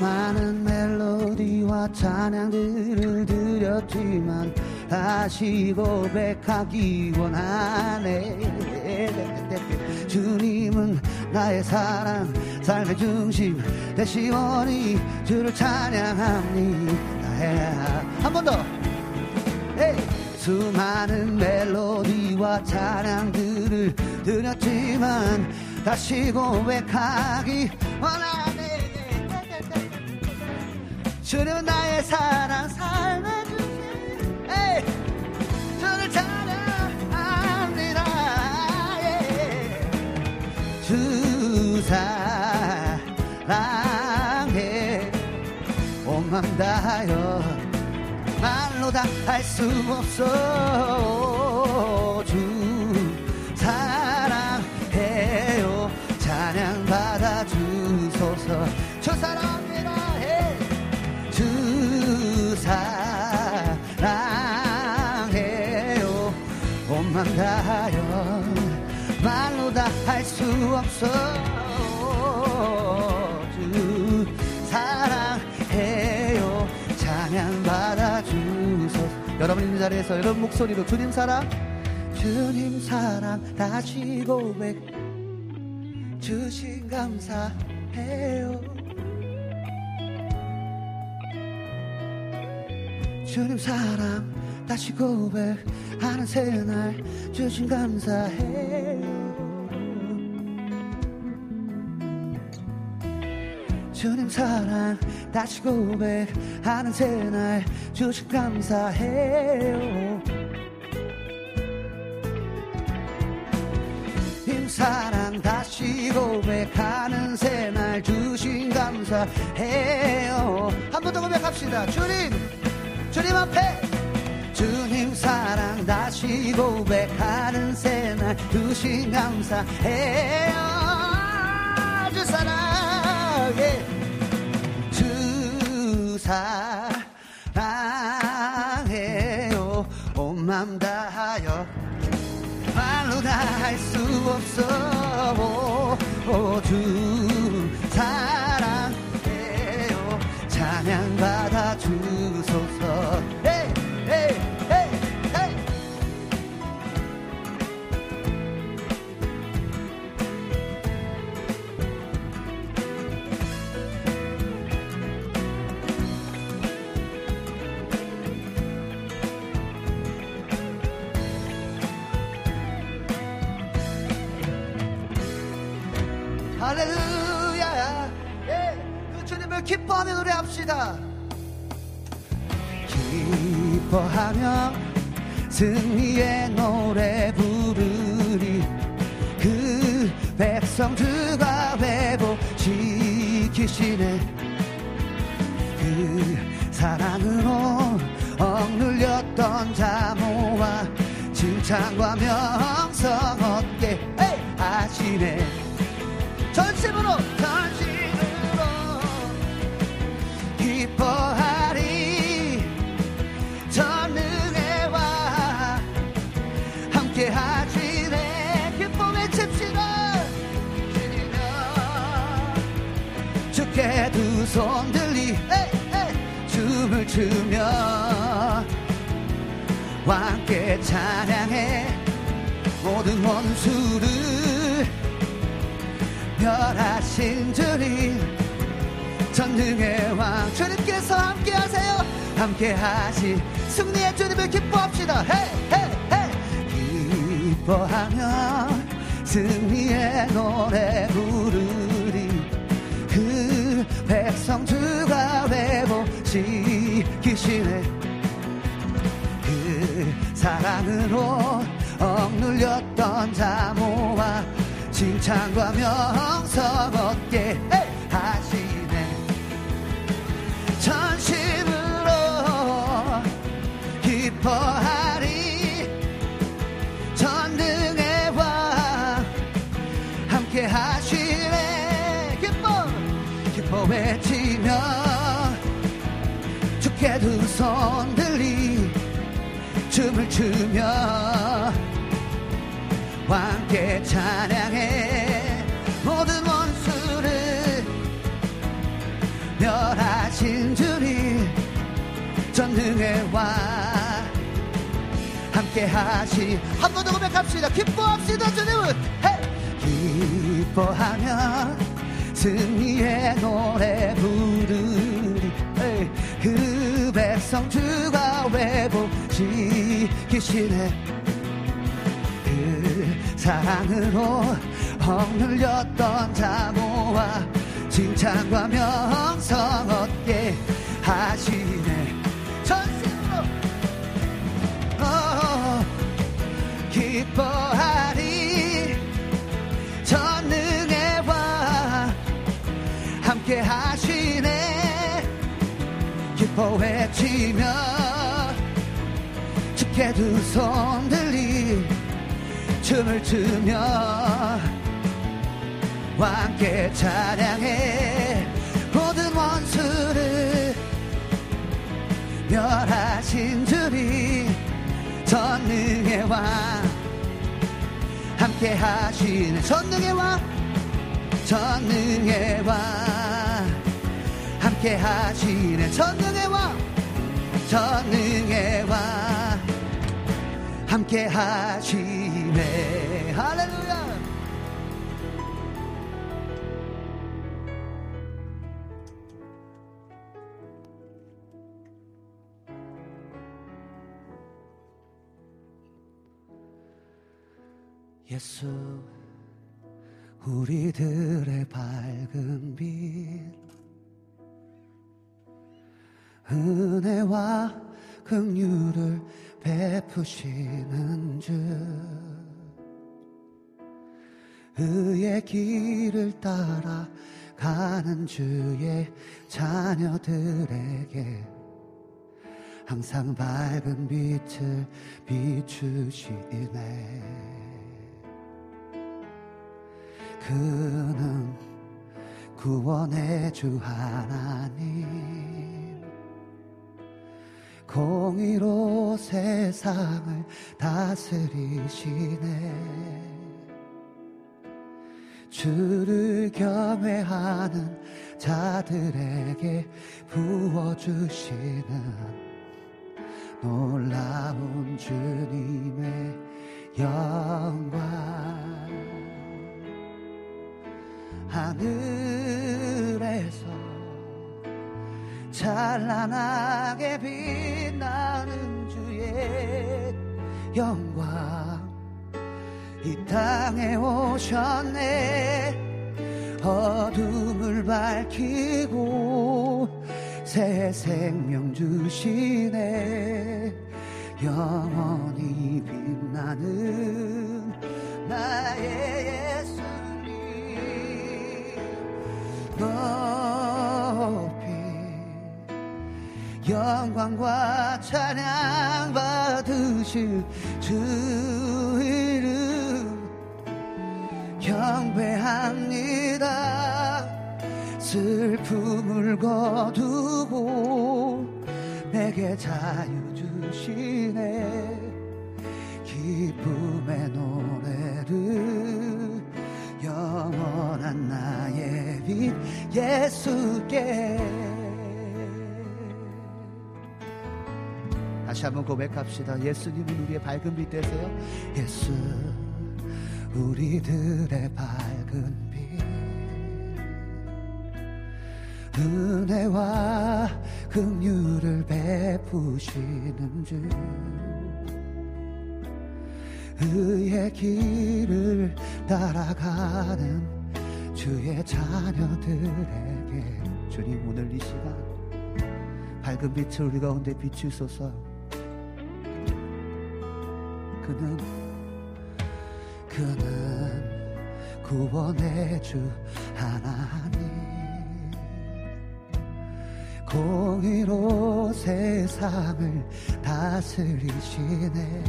[SPEAKER 1] 많은 멜로디와 찬양들을 드렸지만 다시 고백하기 원하네. 주님은 나의 사랑 삶의 중심 대시원이 주를 찬양합니다. 한 번 더. 수많은 멜로디와 찬양들을 드렸지만 다시 고백하기 원하네 주님은 나의 사랑 중심 에이. 주를 찬양합니다 예. 주 사랑해 온맘 다하여 말로 다 할 수 없어 없어 주 사랑해요. 찬양 받아 주소서. 여러분 있는 자리에서 여러분 목소리로 주님 사랑 주님 사랑 다시 고백 주신 감사해요? 주님 사랑 다시 고백하는 새날 주신 감사해요 주님 사랑 다시 고백하는 새날 주신 감사해요. 사랑 다시 고백하는 새날 주신 감사해요. 한 번 더 고백합시다. 주님 주님 앞에. 주님 사랑 다시 고백하는 새날 주신 감사해요. 주 사랑해 주 사랑해요. 온맘 다하여 말로 다 할 수 없어. 오, 주 사랑해요. 찬양 받아 주 기뻐하며 노래합시다. 기뻐하며 승리의 노래 부르리. 그 백성 주가 회복시키시네. 그 사랑으로 억눌렸던 자모와 칭찬과 명성 얻게 하시네. 전심으로 전심 손 들리 에이, 에이, 춤을 추며 함께 찬양해. 모든 원수를 멸하신 주님 전능의 왕 주님께서 함께 하세요. 함께 하시 승리의 주님을 기뻐합시다. 헤이 헤이 헤이. 기뻐하며 승리의 노래 부르리 그 백성 주가 회복시키시네. 그 사랑으로 억눌렸던 자모와 칭찬과 명성 얻게 하시네. 전심으로 기뻐하 주께 두손 들리 춤을 추며 함께 찬양해. 모든 원수를 멸하신 주님 전능의 왕 함께 하시. 한 번 더 고백합시다. 기뻐합시다 헤이! 기뻐하며 승리의 노래 부르리. 백 성 주가 회복시키시네. 그 사랑으로 억눌렸던 자모와 칭찬과 명성 얻게 하시네. 전심으로! 어, 기뻐하리. 전능의 왕 함께 기뻐 외치며 주께 두손 들리 춤을 추며 함께 찬양해. 모든 원수를 멸하신 주님 전능의 왕 함께 하시는 전능의 왕 전능의 왕 함께 하시는 전능의 왕 전능의 왕. 함께 하시네. 할렐루야. 예수 우리들의 밝은 빛 은혜와 긍휼을 베푸시는 주. 그의 길을 따라 가는 주의 자녀들에게 항상 밝은 빛을 비추시네. 그는 구원의 주 하나님 공의로 세상을 다스리시네. 주를 경외하는 자들에게 부어주시는 놀라운 주님의 영광. 하늘에서 찬란하게 빛나는 주의 영광. 이 땅에 오셨네. 어둠을 밝히고 새 생명 주시네. 영원히 빛나는 나의 예수님. 높이 영광과 찬양 받으실 주 이름. 경배합니다. 슬픔을 거두고 내게 자유 주시네. 기쁨의 노래를 영원한 나의 빛 예수께 다시 한번 고백합시다. 예수님은 우리의 밝은 빛 되세요. 예수 우리들의 밝은 빛. 은혜와 긍휼을 베푸시는 주. 의의 길을 따라가는 주의 자녀들에게. 주님 오늘 이 시간 밝은 빛을 우리 가운데 비추소서 그는 그는 구원의 주 하나님. 공의로 세상을 다스리시네.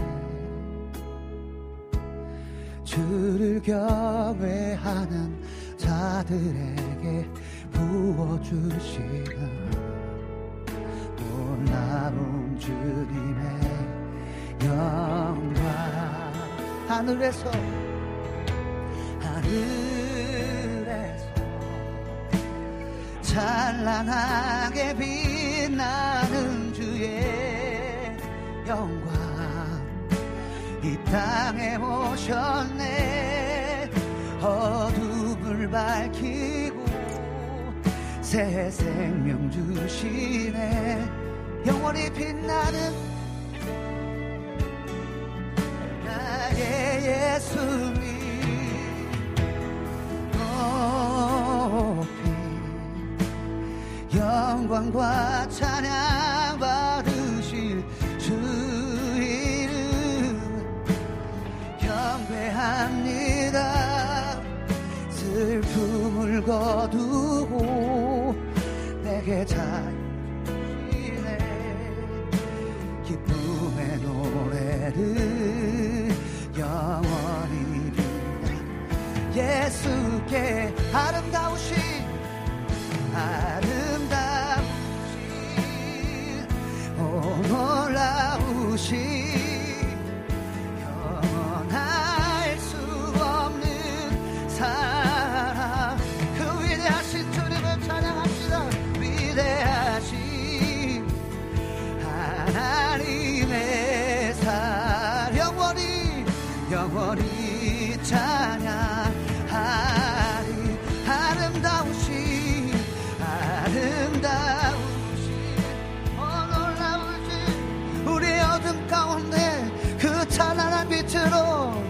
[SPEAKER 1] 주를 경외하는 자들에게 부어주시는 놀라운 주님의 영광 하늘에서 하늘에서 찬란하게 빛나는 주의 영광. 이 땅에 오셨네. 어둠을 밝히고 새 생명 주시네. 영원히 빛나는 나의 예수님. 높이 영광과 찬양 받으실 주 이름. 경배합니다. 슬픔을 거두고 내게 자유시네 기쁨의 노래를 영원히 예수께 아름다우신 아름다우신 오 놀라우신 영원히 찬양하리 아름다우신 아름다우신 어 놀라우신 우리의 어둠 가운데 그 찬란한 빛으로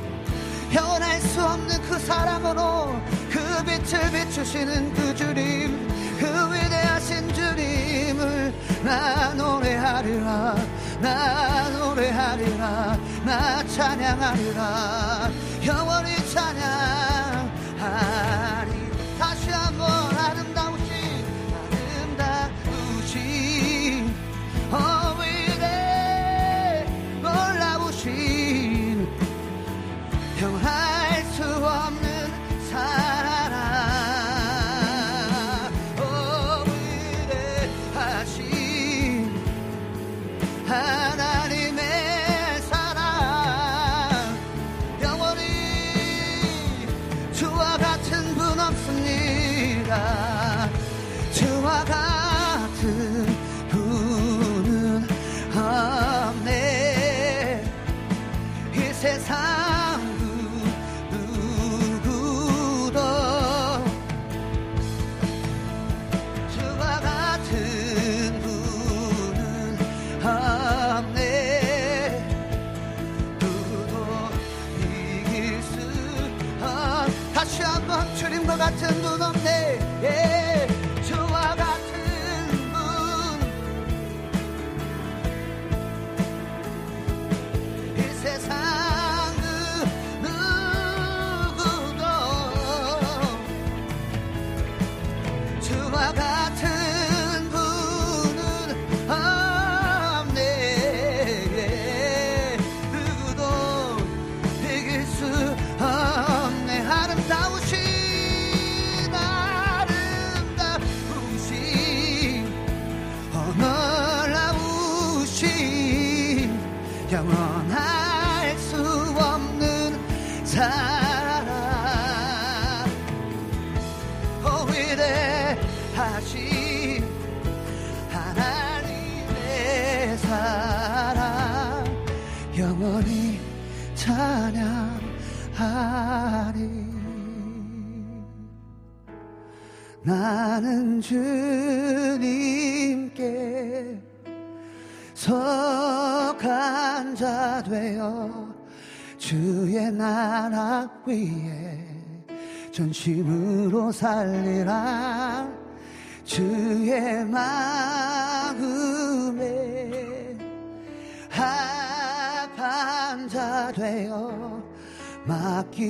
[SPEAKER 1] 영원할 수 없는 그 사랑으로 그 빛을 비추시는 그 주님 그 위대하신 주님을 나 노래하리라 나 노래하리라 나 찬양하리라 영원히 찬양 하나님 다시 한번 아름다우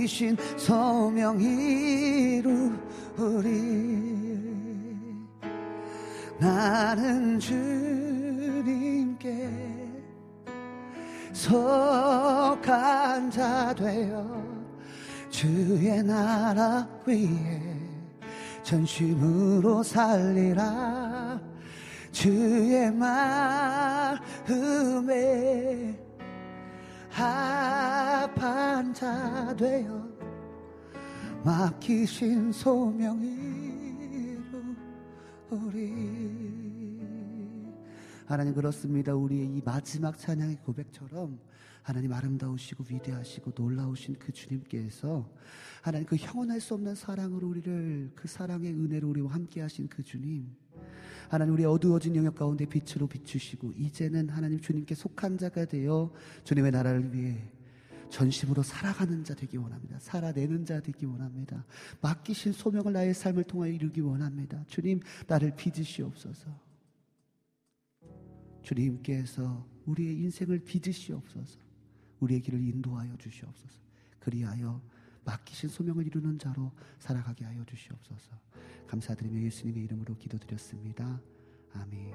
[SPEAKER 1] 맡기신 소명 이루리. 나는 주님께 속한 자 되어 주의 나라 위에 전심으로 살리라. 주의 마음에 합한 자 되어 맡기신 소명이루리 하나님 그렇습니다. 우리의 이 마지막 찬양의 고백처럼 하나님 아름다우시고 위대하시고 놀라우신 그 주님께서 하나님 그 형언할 수 없는 사랑으로 우리를 그 사랑의 은혜로 우리와 함께 하신 그 주님 하나님 우리 어두워진 영역 가운데 빛으로 비추시고 이제는 하나님 주님께 속한 자가 되어 주님의 나라를 위해 전심으로 살아가는 자 되기 원합니다. 살아내는 자 되기 원합니다. 맡기신 소명을 나의 삶을 통하여 이루기 원합니다. 주님 나를 빚으시옵소서. 주님께서 우리의 인생을 빚으시옵소서. 우리의 길을 인도하여 주시옵소서. 그리하여 맡기신 소명을 이루는 자로 살아가게 하여 주시옵소서. 감사드리며 예수님의 이름으로 기도드렸습니다. 아멘.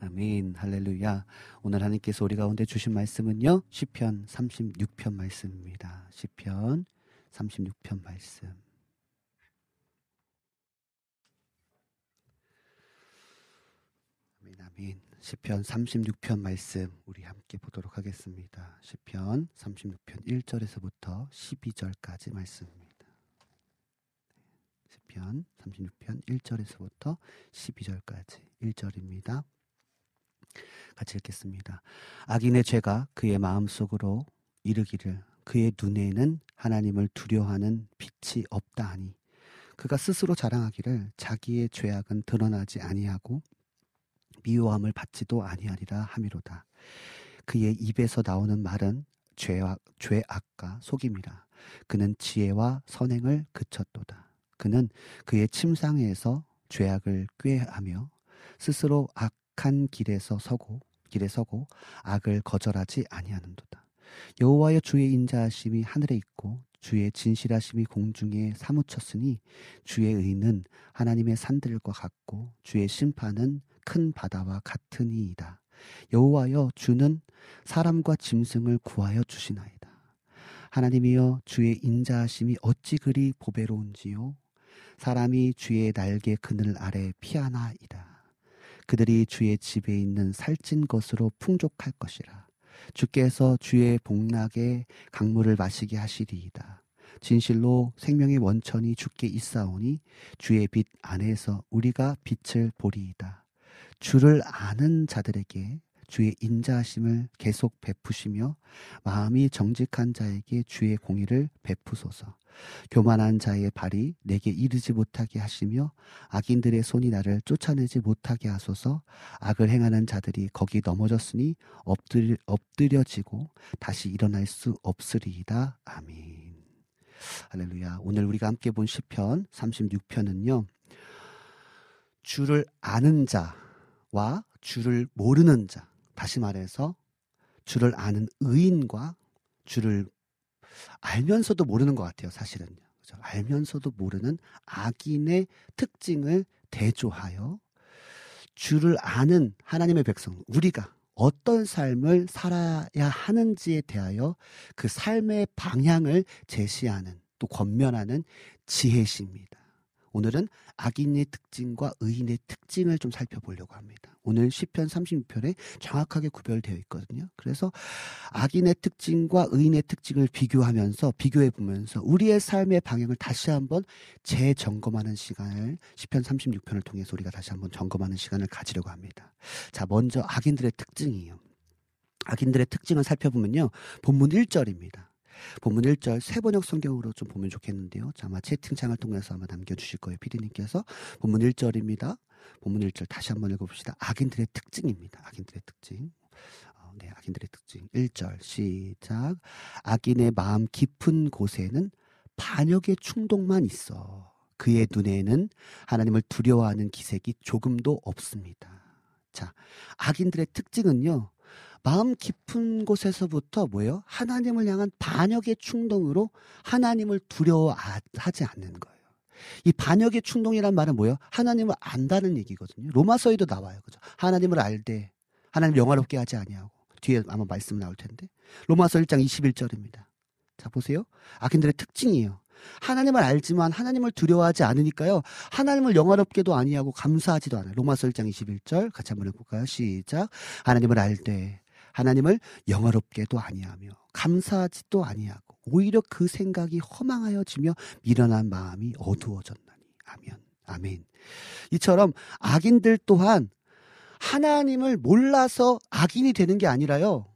[SPEAKER 1] 아멘. 할렐루야. 오늘 하나님께서 우리 가운데 주신 말씀은요. 시편 36편 말씀입니다. 시편 36편 말씀. 아멘, 아멘. 시편 36편 말씀 우리 함께 보도록 하겠습니다. 시편 36편 1절에서부터 12절까지 말씀입니다. 시편 36편 1절에서부터 12절까지 1절입니다. 같이 읽겠습니다. 악인의 죄가 그의 마음속으로 이르기를 그의 눈에는 하나님을 두려워하는 빛이 없다 하니 그가 스스로 자랑하기를 자기의 죄악은 드러나지 아니하고 미워함을 받지도 아니하리라 함이로다. 그의 입에서 나오는 말은 죄악, 죄악과 속임이라. 그는 지혜와 선행을 그쳤도다. 그는 그의 침상에서 죄악을 꾀하며 스스로 악한 길에서 서고 길에 서고 악을 거절하지 아니하는도다. 여호와여 주의 인자하심이 하늘에 있고 주의 진실하심이 공중에 사무쳤으니 주의 의는 하나님의 산들과 같고 주의 심판은 큰 바다와 같으니이다. 여호와여 주는 사람과 짐승을 구하여 주시나이다. 하나님이여 주의 인자하심이 어찌 그리 보배로운지요 사람이 주의 날개 그늘 아래 피하나이다. 그들이 주의 집에 있는 살찐 것으로 풍족할 것이라. 주께서 주의 복락에 강물을 마시게 하시리이다. 진실로 생명의 원천이 주께 있사오니 주의 빛 안에서 우리가 빛을 보리이다. 주를 아는 자들에게 주의 인자하심을 계속 베푸시며 마음이 정직한 자에게 주의 공의를 베푸소서. 교만한 자의 발이 내게 이르지 못하게 하시며 악인들의 손이 나를 쫓아내지 못하게 하소서. 악을 행하는 자들이 거기 넘어졌으니 엎드려, 엎드려지고 다시 일어날 수 없으리이다. 아멘. 할렐루야. 오늘 우리가 함께 본 시편 36편은요. 주를 아는 자와 주를 모르는 자. 다시 말해서 주를 아는 의인과 주를 알면서도 모르는 것 같아요, 사실은요. 그죠? 알면서도 모르는 악인의 특징을 대조하여 주를 아는 하나님의 백성, 우리가 어떤 삶을 살아야 하는지에 대하여 그 삶의 방향을 제시하는 또 권면하는 지혜십니다. 오늘은 악인의 특징과 의인의 특징을 좀 살펴보려고 합니다. 오늘 10편 36편에 정확하게 구별되어 있거든요. 그래서 악인의 특징과 의인의 특징을 비교하면서 비교해 보면서 우리의 삶의 방향을 다시 한번 재점검하는 시간을 10편 36편을 통해서 우리가 다시 한번 점검하는 시간을 가지려고 합니다. 자, 먼저 악인들의 특징이에요. 악인들의 특징을 살펴보면요. 본문 1절입니다. 본문 1절 세번역 성경으로 좀 보면 좋겠는데요. 자, 아마 채팅창을 통해서 아마 남겨주실 거예요. 피디님께서. 본문 1절입니다. 본문 1절 다시 한번 읽어봅시다. 악인들의 특징입니다. 악인들의 특징. 어, 네, 악인들의 특징. 1절 시작. 악인의 마음 깊은 곳에는 반역의 충동만 있어. 그의 눈에는 하나님을 두려워하는 기색이 조금도 없습니다. 자, 악인들의 특징은요. 마음 깊은 곳에서부터 뭐예요? 하나님을 향한 반역의 충동으로 하나님을 두려워하지 않는 거예요. 이 반역의 충동이란 말은 뭐예요? 하나님을 안다는 얘기거든요. 로마서에도 나와요. 그죠? 하나님을 알되 하나님 영화롭게 하지 아니하고 뒤에 아마 말씀 나올 텐데. 로마서 1장 21절입니다. 자, 보세요. 악인들의 특징이에요. 하나님을 알지만 하나님을 두려워하지 않으니까요. 하나님을 영화롭게도 아니하고 감사하지도 않아요. 로마서 1장 21절 같이 한번 해볼까요? 시작. 하나님을 알되 하나님을 영화롭게도 아니하며 감사하지도 아니하고 오히려 그 생각이 허망하여지며 미련한 마음이 어두워졌나니. 아멘. 아멘. 이처럼 악인들 또한 하나님을 몰라서 악인이 되는 게 아니라요.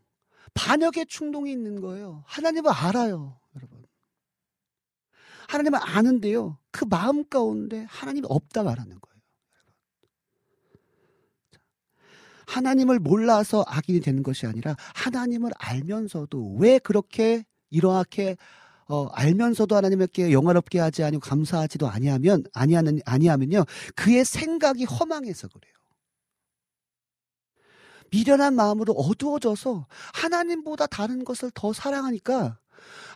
[SPEAKER 1] 반역의 충동이 있는 거예요. 하나님을 알아요 여러분. 하나님을 아는데요. 그 마음 가운데 하나님이 없다 말하는 거예요 하나님을 몰라서 악인이 되는 것이 아니라 하나님을 알면서도 왜 그렇게 이러하게 어, 알면서도 하나님께 영화롭게 하지 아니고 감사하지도 아니하면 아니하는 아니하면요 그의 생각이 허망해서 그래요. 미련한 마음으로 어두워져서 하나님보다 다른 것을 더 사랑하니까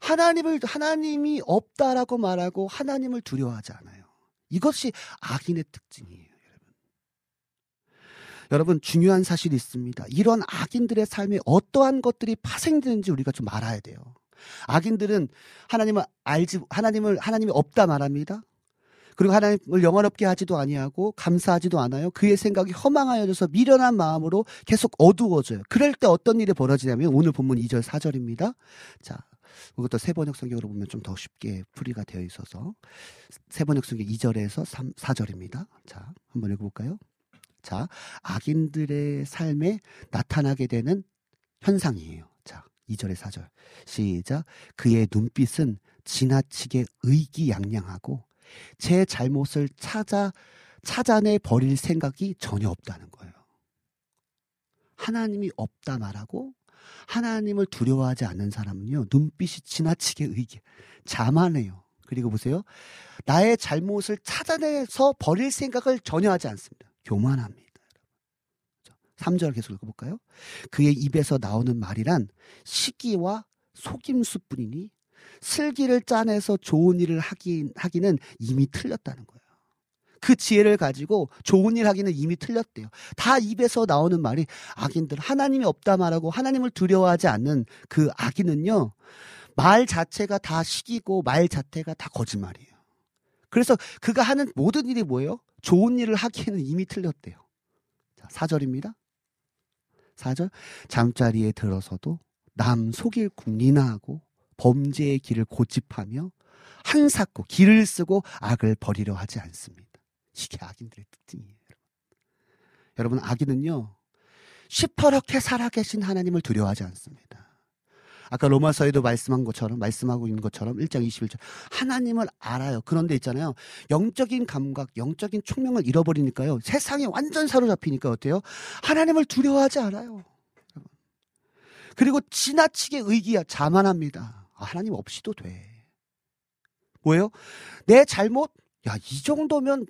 [SPEAKER 1] 하나님을 하나님이 없다라고 말하고 하나님을 두려워하지 않아요. 이것이 악인의 특징이에요. 여러분 중요한 사실이 있습니다. 이런 악인들의 삶에 어떠한 것들이 파생되는지 우리가 좀 알아야 돼요. 악인들은 하나님을 알지 하나님을 하나님이 없다 말합니다. 그리고 하나님을 영원롭게 하지도 아니하고 감사하지도 않아요. 그의 생각이 허망하여져서 미련한 마음으로 계속 어두워져요. 그럴 때 어떤 일이 벌어지냐면 오늘 본문 2절 4절입니다. 자, 그것도 세번역 성경으로 보면 좀 더 쉽게 풀이가 되어 있어서 세번역 성경 2절에서 3, 4절입니다. 자, 한번 읽어볼까요? 자, 악인들의 삶에 나타나게 되는 현상이에요. 자, 2절에 4절. 시작. 그의 눈빛은 지나치게 의기양양하고 제 잘못을 찾아 찾아내 버릴 생각이 전혀 없다는 거예요. 하나님이 없다 말하고 하나님을 두려워하지 않는 사람은요 눈빛이 지나치게 의기 자만해요. 그리고 보세요 나의 잘못을 찾아내서 버릴 생각을 전혀 하지 않습니다. 교만합니다. 3절 계속 읽어볼까요? 그의 입에서 나오는 말이란 시기와 속임수뿐이니 슬기를 짜내서 좋은 일을 하기, 하기는 이미 틀렸다는 거예요. 그 지혜를 가지고 좋은 일 하기는 이미 틀렸대요. 다 입에서 나오는 말이 악인들 하나님이 없다 말하고 하나님을 두려워하지 않는 그 악인은요. 말 자체가 다 시기고 말 자체가 다 거짓말이에요. 그래서 그가 하는 모든 일이 뭐예요? 좋은 일을 하기에는 이미 틀렸대요. 자, 4절입니다. 4절 잠자리에 들어서도 남 속일 궁리나 하고 범죄의 길을 고집하며 한사코 길을 쓰고 악을 버리려 하지 않습니다. 이게 악인들의 특징이에요. 여러분, 악인은요, 시퍼렇게 살아계신 하나님을 두려워하지 않습니다. 아까 로마서에도 말씀한 것처럼, 말씀하고 있는 것처럼 1장 21절. 하나님을 알아요. 그런데 있잖아요. 영적인 감각, 영적인 총명을 잃어버리니까요. 세상에 완전 사로잡히니까 어때요? 하나님을 두려워하지 않아요. 그리고 지나치게 의기야, 자만합니다. 아, 하나님 없이도 돼. 뭐예요? 내 잘못? 야, 이 정도면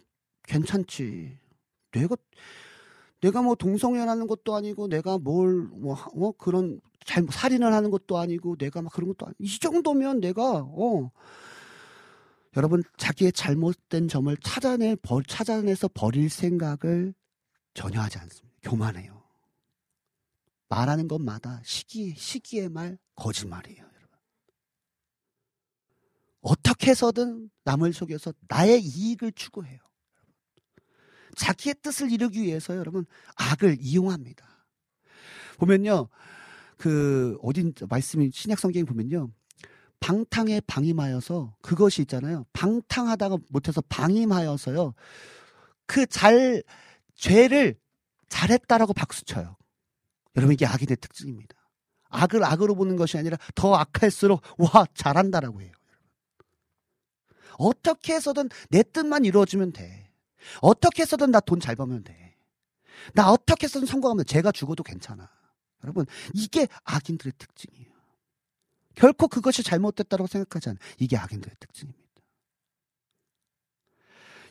[SPEAKER 1] 괜찮지. 내가 내가 뭐 동성연하는 것도 아니고 내가 뭘뭐 어, 그런 잘 살인을 하는 것도 아니고 내가 막 그런 것도 아니고 이 정도면 내가 어 여러분 자기의 잘못된 점을 찾아내 버, 찾아내서 버릴 생각을 전혀 하지 않습니다. 교만해요. 말하는 것마다 시기 시기의 말 거짓말이에요, 여러분. 어떻게 해서든 남을 속여서 나의 이익을 추구해요. 자기의 뜻을 이루기 위해서 여러분 악을 이용합니다. 보면요. 그 어딘 말씀이 신약 성경에 보면요. 방탕에 방임하여서 그것이 있잖아요. 방탕하다가 못해서 방임하여서요. 그 잘 죄를 잘했다라고 박수 쳐요. 여러분 이게 악인의 특징입니다. 악을 악으로 보는 것이 아니라 더 악할수록 와 잘한다라고 해요. 어떻게 해서든 내 뜻만 이루어지면 돼. 어떻게 해서든 나 돈 잘 벌면 돼. 나 어떻게 해서든 성공하면 제가 죽어도 괜찮아. 여러분, 이게 악인들의 특징이에요. 결코 그것이 잘못됐다고 생각하지 않아. 이게 악인들의 특징입니다.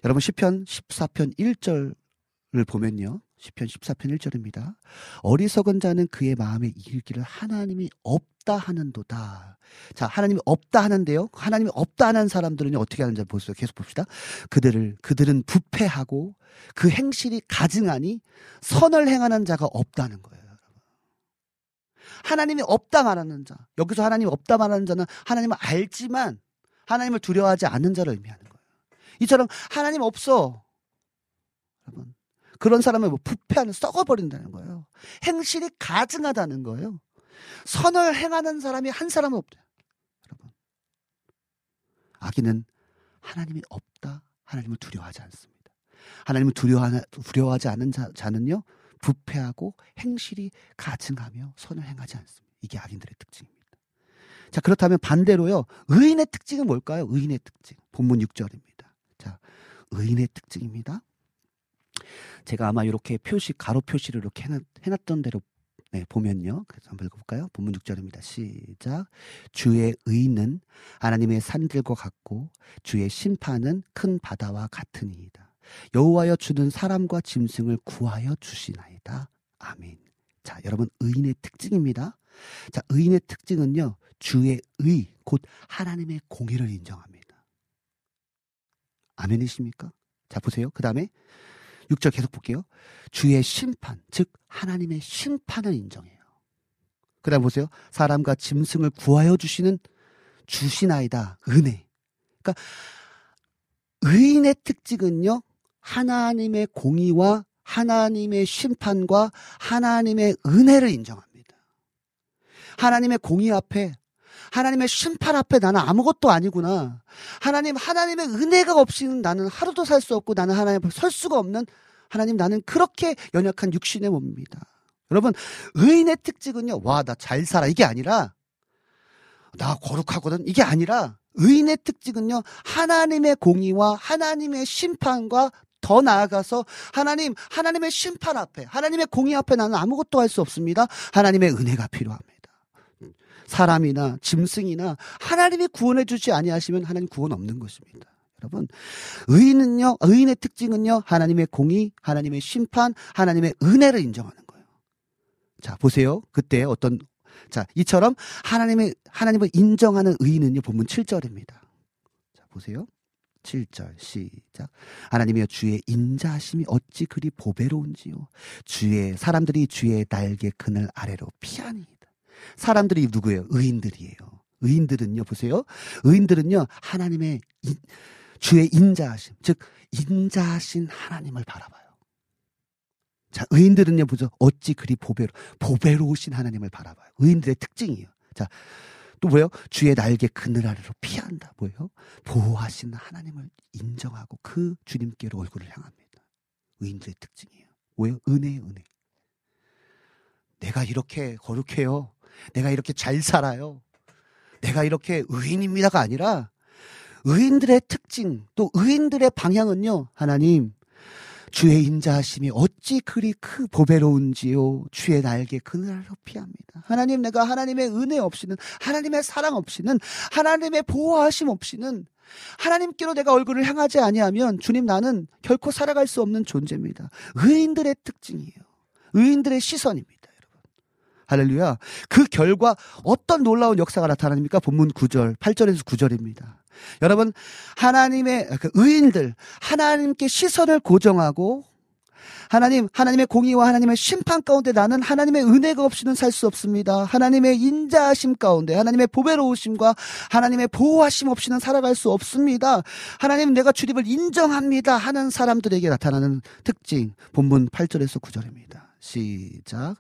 [SPEAKER 1] 여러분, 10편 14편 1절을 보면요. 10편 14편 1절입니다. 어리석은 자는 그의 마음에 이르기를 하나님이 없다 하는도다. 자, 하나님이 없다 하는데요. 하나님이 없다 하는 사람들은 어떻게 하는지 보세요. 계속 봅시다. 그들을 그들은 부패하고 그 행실이 가증하니 선을 행하는 자가 없다는 거예요. 하나님이 없다 말하는 자. 여기서 하나님이 없다 말하는 자는 하나님을 알지만 하나님을 두려워하지 않는 자를 의미하는 거예요. 이처럼 하나님 없어. 여러분. 그런 사람을 뭐 부패하는 썩어버린다는 거예요. 행실이 가증하다는 거예요. 선을 행하는 사람이 한 사람은 없다. 여러분. 악인은 하나님이 없다. 하나님을 두려워하지 않습니다. 하나님을 두려워하지 않는 자, 자는요. 부패하고 행실이 가증하며 선을 행하지 않습니다. 이게 악인들의 특징입니다. 자, 그렇다면 반대로요. 의인의 특징은 뭘까요? 의인의 특징. 본문 6절입니다. 자, 의인의 특징입니다. 제가 아마 이렇게 표시, 가로 표시를 이렇게 해놨, 해놨던 대로 네, 보면요. 그래서 한번 읽어볼까요? 본문 6절입니다. 시작. 주의 의는 하나님의 산들과 같고 주의 심판은 큰 바다와 같으니이다. 여호와여 주는 사람과 짐승을 구하여 주시나이다. 아멘. 자, 여러분 의인의 특징입니다. 자, 의인의 특징은요. 주의 의, 곧 하나님의 공의를 인정합니다. 아멘이십니까? 자, 보세요. 그 다음에 6절 계속 볼게요. 주의 심판, 즉 하나님의 심판을 인정해요. 그다음 보세요. 사람과 짐승을 구하여 주시는 주시나이다. 은혜. 그러니까 의인의 특징은요. 하나님의 공의와 하나님의 심판과 하나님의 은혜를 인정합니다. 하나님의 공의 앞에 하나님의 심판 앞에 나는 아무것도 아니구나. 하나님, 하나님의 은혜가 없이는 나는 하루도 살 수 없고 나는 하나님 앞에 설 수가 없는 하나님 나는 그렇게 연약한 육신의 몸입니다. 여러분, 의인의 특징은요, 와, 나 잘 살아. 이게 아니라, 나 거룩하거든. 이게 아니라, 의인의 특징은요, 하나님의 공의와 하나님의 심판과 더 나아가서 하나님, 하나님의 심판 앞에, 하나님의 공의 앞에 나는 아무것도 할 수 없습니다. 하나님의 은혜가 필요합니다. 사람이나 짐승이나 하나님이 구원해 주지 아니하시면 하나님 구원 없는 것입니다. 여러분, 의인은요, 의인의 특징은요, 하나님의 공의, 하나님의 심판, 하나님의 은혜를 인정하는 거예요. 자, 보세요. 그때 어떤, 자, 이처럼 하나님의, 하나님을 인정하는 의인은요, 본문 7절입니다. 자, 보세요. 7절, 시작. 하나님이여 주의 인자하심이 어찌 그리 보배로운지요. 주의, 사람들이 주의 날개 그늘 아래로 피하니이다. 사람들이 누구예요? 의인들이에요. 의인들은요, 보세요. 의인들은요, 하나님의, 인- 주의 인자하심, 즉, 인자하신 하나님을 바라봐요. 자, 의인들은요, 보죠. 어찌 그리 보배로, 보배로우신 하나님을 바라봐요. 의인들의 특징이에요. 자, 또 뭐예요? 주의 날개 그늘 아래로 피한다. 뭐예요? 보호하시는 하나님을 인정하고 그 주님께로 얼굴을 향합니다. 의인들의 특징이에요. 뭐예요? 은혜의 은혜. 내가 이렇게 거룩해요. 내가 이렇게 잘 살아요. 내가 이렇게 의인입니다가 아니라 의인들의 특징, 또 의인들의 방향은요, 하나님, 주의 인자하심이 어찌 그리 크 보배로운지요. 주의 날개 그늘로 피합니다. 하나님 내가 하나님의 은혜 없이는 하나님의 사랑 없이는 하나님의 보호하심 없이는 하나님께로 내가 얼굴을 향하지 아니하면 주님 나는 결코 살아갈 수 없는 존재입니다. 의인들의 특징이에요. 의인들의 시선입니다. 할렐루야. 그 결과 어떤 놀라운 역사가 나타납니까? 본문 9절, 8절에서 9절입니다. 여러분, 하나님의 그 의인들, 하나님께 시선을 고정하고 하나님, 하나님의 공의와 하나님의 심판 가운데 나는 하나님의 은혜가 없이는 살 수 없습니다. 하나님의 인자하심 가운데, 하나님의 보배로우심과 하나님의 보호하심 없이는 살아갈 수 없습니다. 하나님, 내가 주님을 인정합니다. 하는 사람들에게 나타나는 특징, 본문 8절에서 9절입니다. 시작.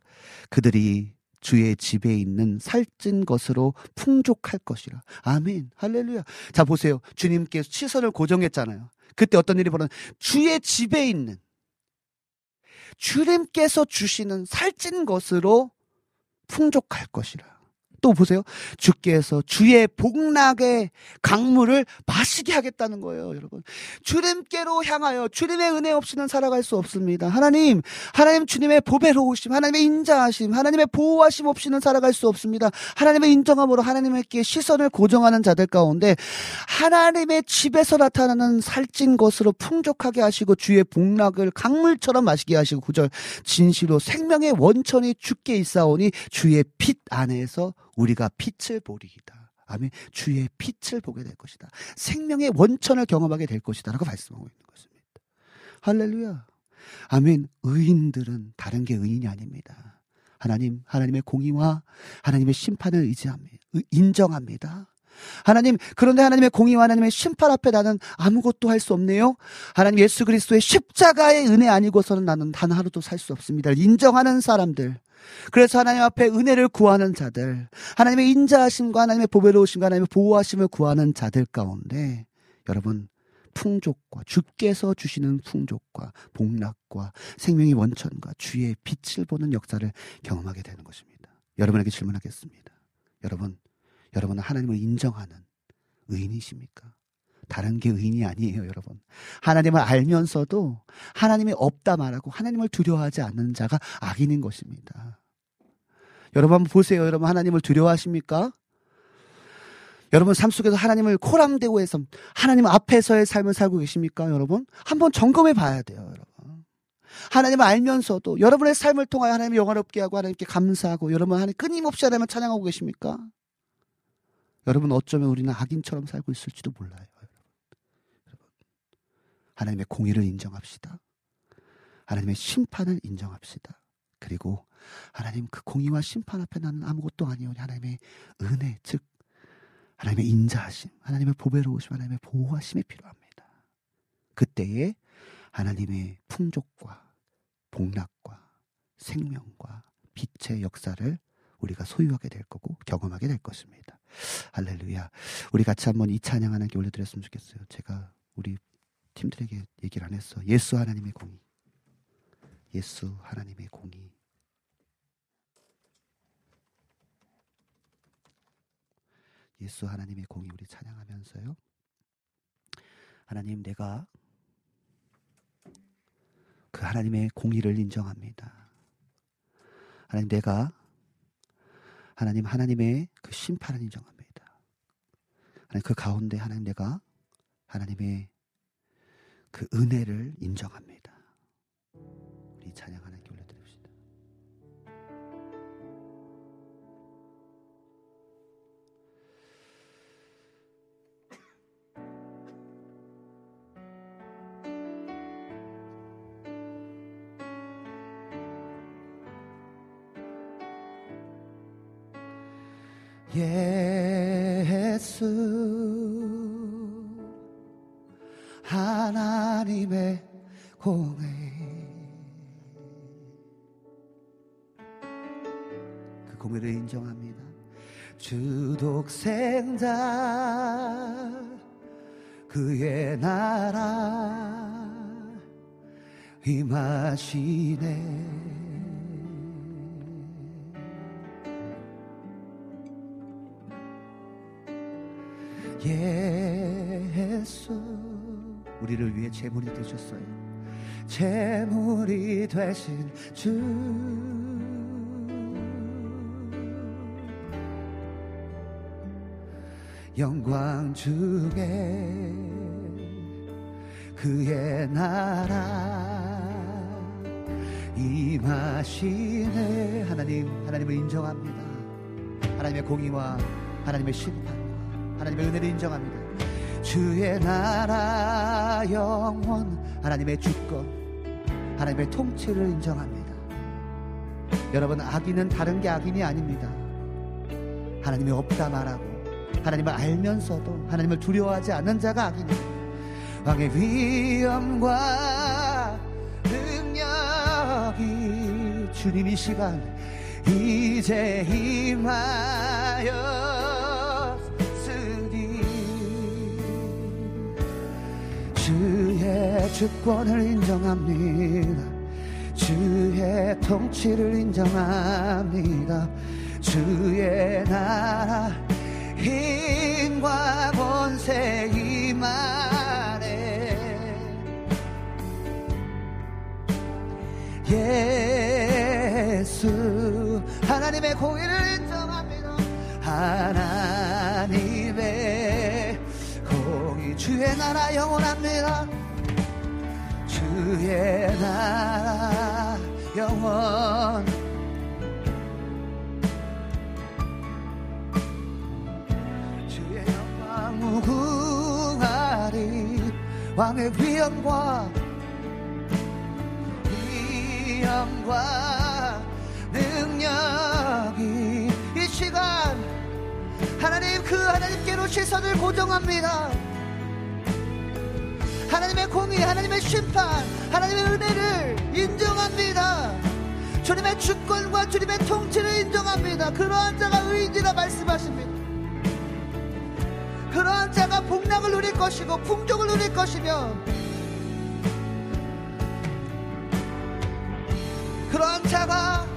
[SPEAKER 1] 그들이 주의 집에 있는 살찐 것으로 풍족할 것이라. 아멘. 할렐루야. 자, 보세요. 주님께서 시선을 고정했잖아요. 그때 어떤 일이 벌어졌 주의 집에 있는 주님께서 주시는 살찐 것으로 풍족할 것이라. 또 보세요. 주께서 주의 복락의 강물을 마시게 하겠다는 거예요, 여러분. 주님께로 향하여 주님의 은혜 없이는 살아갈 수 없습니다. 하나님, 하나님 주님의 보배로우심, 하나님의 인자하심, 하나님의 보호하심 없이는 살아갈 수 없습니다. 하나님의 인정함으로 하나님께 시선을 고정하는 자들 가운데 하나님의 집에서 나타나는 살찐 것으로 풍족하게 하시고 주의 복락을 강물처럼 마시게 하시고 구절 진실로 생명의 원천이 주께 있사오니 주의 빛 안에서 우리가 빛을 보리이다. 아멘. 주의 빛을 보게 될 것이다. 생명의 원천을 경험하게 될 것이다. 라고 말씀하고 있는 것입니다. 할렐루야. 아멘. 의인들은 다른 게 의인이 아닙니다. 하나님, 하나님의 공의와 하나님의 심판을 의지합니다. 의- 인정합니다. 하나님, 그런데 하나님의 공의와 하나님의 심판 앞에 나는 아무것도 할 수 없네요. 하나님 예수 그리스도의 십자가의 은혜 아니고서는 나는 단 하루도 살 수 없습니다. 인정하는 사람들. 그래서 하나님 앞에 은혜를 구하는 자들, 하나님의 인자하심과 하나님의 보배로우심과 하나님의 보호하심을 구하는 자들 가운데 여러분 풍족과 주께서 주시는 풍족과 복락과 생명의 원천과 주의 빛을 보는 역사를 경험하게 되는 것입니다. 여러분에게 질문하겠습니다. 여러분, 여러분은 하나님을 인정하는 의인이십니까? 다른 게 의인이 아니에요, 여러분. 하나님을 알면서도 하나님이 없다 말하고 하나님을 두려워하지 않는 자가 악인인 것입니다. 여러분 한번 보세요. 여러분 하나님을 두려워하십니까? 여러분 삶 속에서 하나님을 코람대고 해서 하나님 앞에서의 삶을 살고 계십니까, 여러분? 한번 점검해 봐야 돼요, 여러분. 하나님을 알면서도 여러분의 삶을 통하여 하나님을 영화롭게 하고 하나님께 감사하고 여러분 하나님 끊임없이 하나님을 찬양하고 계십니까? 여러분 어쩌면 우리는 악인처럼 살고 있을지도 몰라요. 하나님의 공의를 인정합시다. 하나님의 심판을 인정합시다. 그리고 하나님 그 공의와 심판 앞에 나는 아무것도 아니오니 하나님의 은혜 즉 하나님의 인자하심, 하나님의 보배로우심, 하나님의 보호하심이 필요합니다. 그때에 하나님의 풍족과 복락과 생명과 빛의 역사를 우리가 소유하게 될 거고 경험하게 될 것입니다. 할렐루야. 우리 같이 한번 이 찬양 하나님께 올려드렸으면 좋겠어요. 제가 우리 팀들에게 얘기를 안 했어. 예수 하나님의 공의. 예수 하나님의 공의. 예수 하나님의 공의 우리 찬양하면서요. 하나님 내가 그 하나님의 공의를 인정합니다. 하나님 내가 하나님 하나님의 그 심판을 인정합니다. 하나님 그 가운데 하나님 내가 하나님의 그 은혜를 인정합니다. 우리 찬양 하나 되신 주. 영광 주게 그의 나라 임하시네. 하나님 하나님을 인정합니다. 하나님의 공의와 하나님의 심판과 하나님의 은혜를 인정합니다. 주의 나라 영원 하나님의 주권 하나님의 통치를 인정합니다. 여러분 악인은 다른 게 악인이 아닙니다. 하나님이 없다 말하고 하나님을 알면서도 하나님을 두려워하지 않는 자가 악인입니다 왕의 위엄과 능력이 주님 이 시간 이제 임하였 주권을 인정합니다. 주의 통치를 인정합니다. 주의 나라 힘과 권세 임하네 예수 하나님의 공의를 인정합니다. 하나님의 공의 주의 나라 영원합니다 주의 나라 영원. 주의 영광 무궁하리 왕의 위엄과 위엄과 능력이 이 시간 하나님 그 하나님께로 시선을 고정합니다 하나님의 공의 하나님의 심판 하나님의 은혜를 인정합니다. 주님의 주권과 주님의 통치를 인정합니다. 그러한 자가 의인이라 말씀하십니다. 그러한 자가 복락을 누릴 것이고 풍족을 누릴 것이며 그러한 자가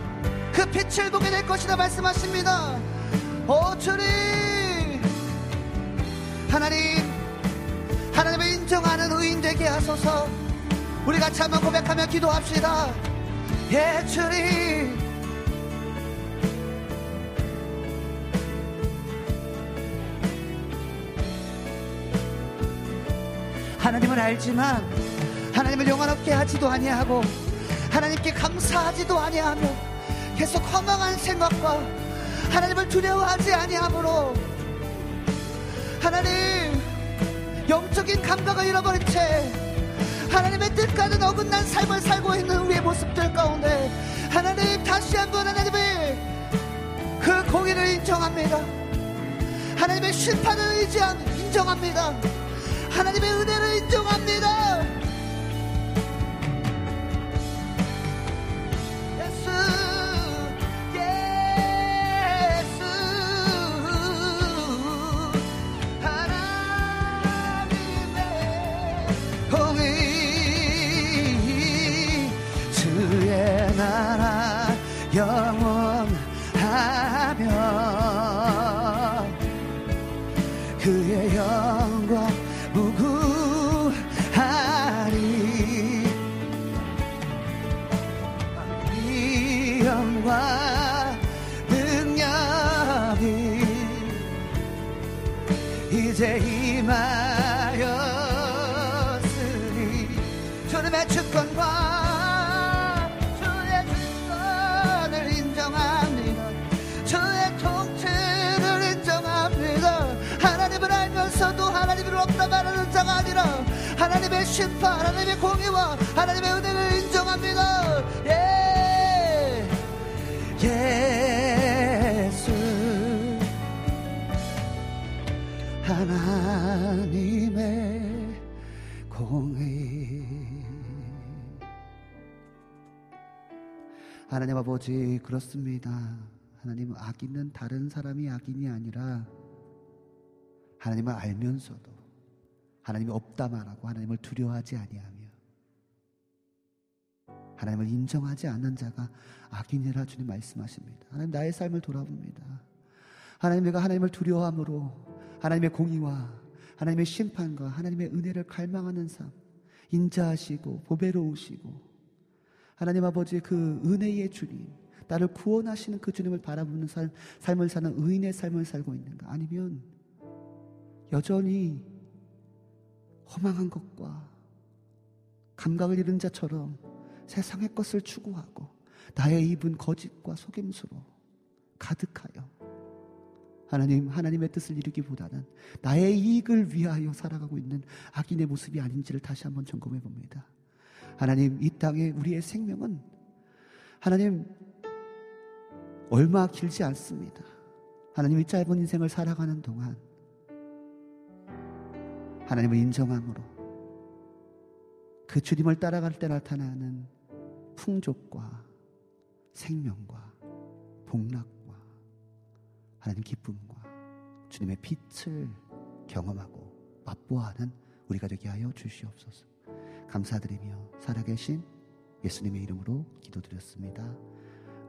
[SPEAKER 1] 그 빛을 보게 될 것이다 말씀하십니다. 오 주님 하나님 인정하는 의인 되게 하소서 우리 같이 한번 고백하며 기도합시다. 예 주님 하나님을 알지만 하나님을 영원롭게 하지도 아니하고 하나님께 감사하지도 아니하며 계속 허망한 생각과 하나님을 두려워하지 아니하므로 하나님 영적인 감각을 잃어버린 채 하나님의 뜻과는 어긋난 삶을 살고 있는 우리의 모습들 가운데 하나님 다시 한번 하나님의 그 공의를 인정합니다. 하나님의 심판을 의지한 인정합니다. 하나님의 은혜를 인정합니다 하나님의 심판 하나님의 공의와 하나님의 은혜를 인정합니다. 예. 예수. 하나님의 공의. 하나님 아버지 그렇습니다. 하나님 악인은 다른 사람이 악인이 아니라 하나님을 알면서도 하나님이 없다 말하고 하나님을 두려워하지 아니하며 하나님을 인정하지 않는 자가 악인이라 주님 말씀하십니다. 하나님 나의 삶을 돌아봅니다. 하나님 내가 하나님을 두려워함으로 하나님의 공의와 하나님의 심판과 하나님의 은혜를 갈망하는 삶 인자하시고 보배로우시고 하나님 아버지 그 은혜의 주님 나를 구원하시는 그 주님을 바라보는 삶, 삶을 사는 의인의 삶을 살고 있는가 아니면 여전히 허망한 것과 감각을 잃은 자처럼 세상의 것을 추구하고 나의 입은 거짓과 속임수로 가득하여 하나님, 하나님의 뜻을 이루기보다는 나의 이익을 위하여 살아가고 있는 악인의 모습이 아닌지를 다시 한번 점검해 봅니다. 하나님, 이 땅에 우리의 생명은 하나님, 얼마 길지 않습니다. 하나님, 이 짧은 인생을 살아가는 동안 하나님을 인정함으로 그 주님을 따라갈 때 나타나는 풍족과 생명과 복락과 하나님 기쁨과 주님의 빛을 경험하고 맛보아하는 우리가 되게 하여 주시옵소서. 감사드리며 살아계신 예수님의 이름으로 기도드렸습니다.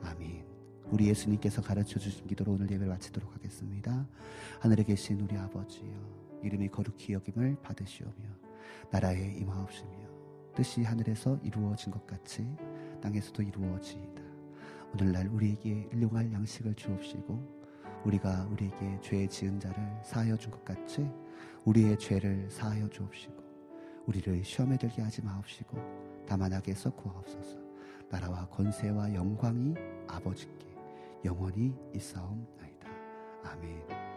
[SPEAKER 1] 아멘. 우리 예수님께서 가르쳐 주신 기도로 오늘 예배를 마치도록 하겠습니다. 하늘에 계신 우리 아버지여 이름이 거룩히 여김을 받으시오며 나라에 임하옵시며 뜻이 하늘에서 이루어진 것 같이 땅에서도 이루어지이다. 오늘날 우리에게 일용할 양식을 주옵시고 우리가 우리에게 죄 지은 자를 사하여 준 것 같이 우리의 죄를 사하여 주옵시고 우리를 시험에 들게 하지 마옵시고 다만 악에서 구하옵소서. 나라와 권세와 영광이 아버지께 영원히 있사옵나이다. 아멘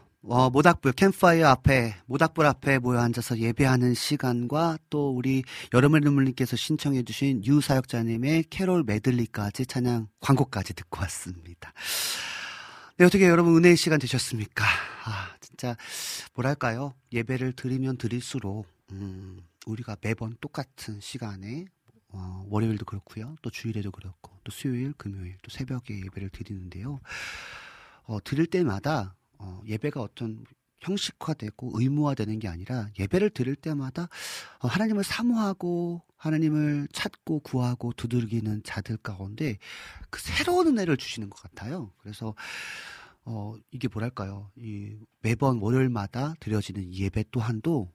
[SPEAKER 1] 어, 모닥불 캠파이어 앞에 모닥불 앞에 모여 앉아서 예배하는 시간과 또 우리 여러분들께서 신청해 주신 유 사역자님의 캐롤 메들리까지 찬양 광고까지 듣고 왔습니다. 네, 어떻게 여러분 은혜의 시간 되셨습니까? 아, 진짜 뭐랄까요? 예배를 드리면 드릴수록 음, 우리가 매번 똑같은 시간에 어, 월요일도 그렇고요. 또 주일에도 그렇고 또 수요일, 금요일, 또 새벽에 예배를 드리는데요. 어, 드릴 때마다 어, 예배가 어떤 형식화되고 의무화되는 게 아니라 예배를 드릴 때마다 어, 하나님을 사모하고 하나님을 찾고 구하고 두들기는 자들 가운데 그 새로운 은혜를 주시는 것 같아요. 그래서 어, 이게 뭐랄까요. 이 매번 월요일마다 드려지는 이 예배 또한도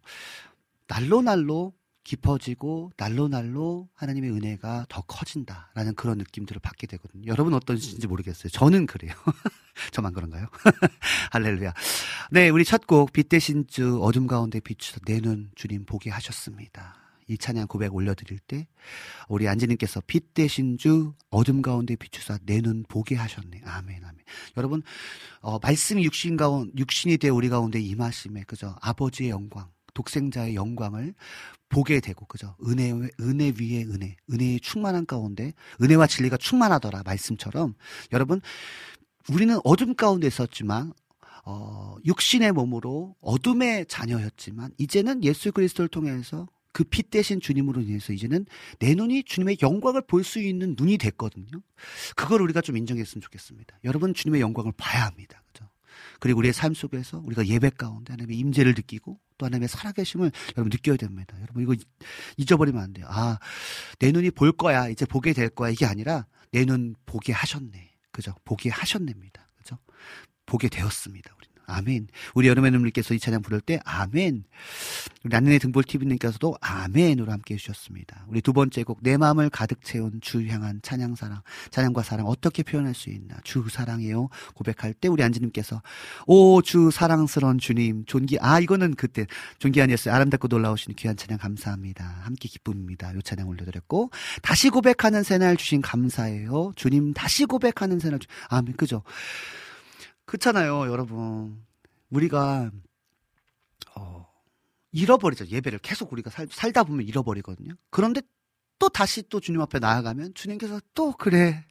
[SPEAKER 1] 날로 날로 깊어지고 날로 날로 하나님의 은혜가 더 커진다라는 그런 느낌들을 받게 되거든요. 여러분 어떠신지 모르겠어요. 저는 그래요. 저만 그런가요? 할렐루야. 네, 우리 첫 곡 빛 대신 주 어둠 가운데 비추서 내눈 주님 보게 하셨습니다. 이 찬양 고백 올려드릴 때 우리 안지님께서 빛 대신 주 어둠 가운데 비추사 내 눈 보게 하셨네. 아멘, 아멘. 여러분 어, 말씀이 육신 가운 육신이 되어 우리 가운데 임하심에 그죠? 아버지의 영광. 독생자의 영광을 보게 되고 그죠 은혜 은혜 위에 은혜 은혜의 충만한 가운데 은혜와 진리가 충만하더라 말씀처럼 여러분 우리는 어둠 가운데 있었지만 어, 육신의 몸으로 어둠의 자녀였지만 이제는 예수 그리스도를 통해서 그빛 대신 주님으로 인해서 이제는 내 눈이 주님의 영광을 볼 수 있는 눈이 됐거든요. 그걸 우리가 좀 인정했으면 좋겠습니다. 여러분 주님의 영광을 봐야 합니다. 그죠? 그리고 우리의 삶 속에서 우리가 예배 가운데 하나님의 임재를 느끼고 또 하나님의 살아계심을 여러분 느껴야 됩니다. 여러분 이거 잊어버리면 안 돼요. 아, 내 눈이 볼 거야. 이제 보게 될 거야. 이게 아니라 내 눈 보게 하셨네. 그죠? 보게 하셨냅니다. 그죠? 보게 되었습니다. 우리는. 아멘. 우리 여름의 눈물께서 이 찬양 부를 때 아멘. 우리 안내 등볼 TV님께서도 아멘으로 함께 해주셨습니다. 우리 두 번째 곡 내 마음을 가득 채운 주 향한 찬양 사랑, 찬양과 사랑 어떻게 표현할 수 있나? 주 사랑해요. 고백할 때 우리 안지님께서 오 주 사랑스러운 주님 존귀 아 이거는 그때 존귀 아니었어요. 아름답고 놀라우신 귀한 찬양 감사합니다. 함께 기쁨입니다. 요 찬양 올려드렸고 다시 고백하는 새날 주신 감사해요. 주님 다시 고백하는 새날 주... 아멘 그죠? 그렇잖아요, 여러분. 우리가 어, 잃어버리죠. 예배를 계속 우리가 살, 살다 보면 잃어버리거든요. 그런데 또 다시 또 주님 앞에 나아가면 주님께서 또 그래.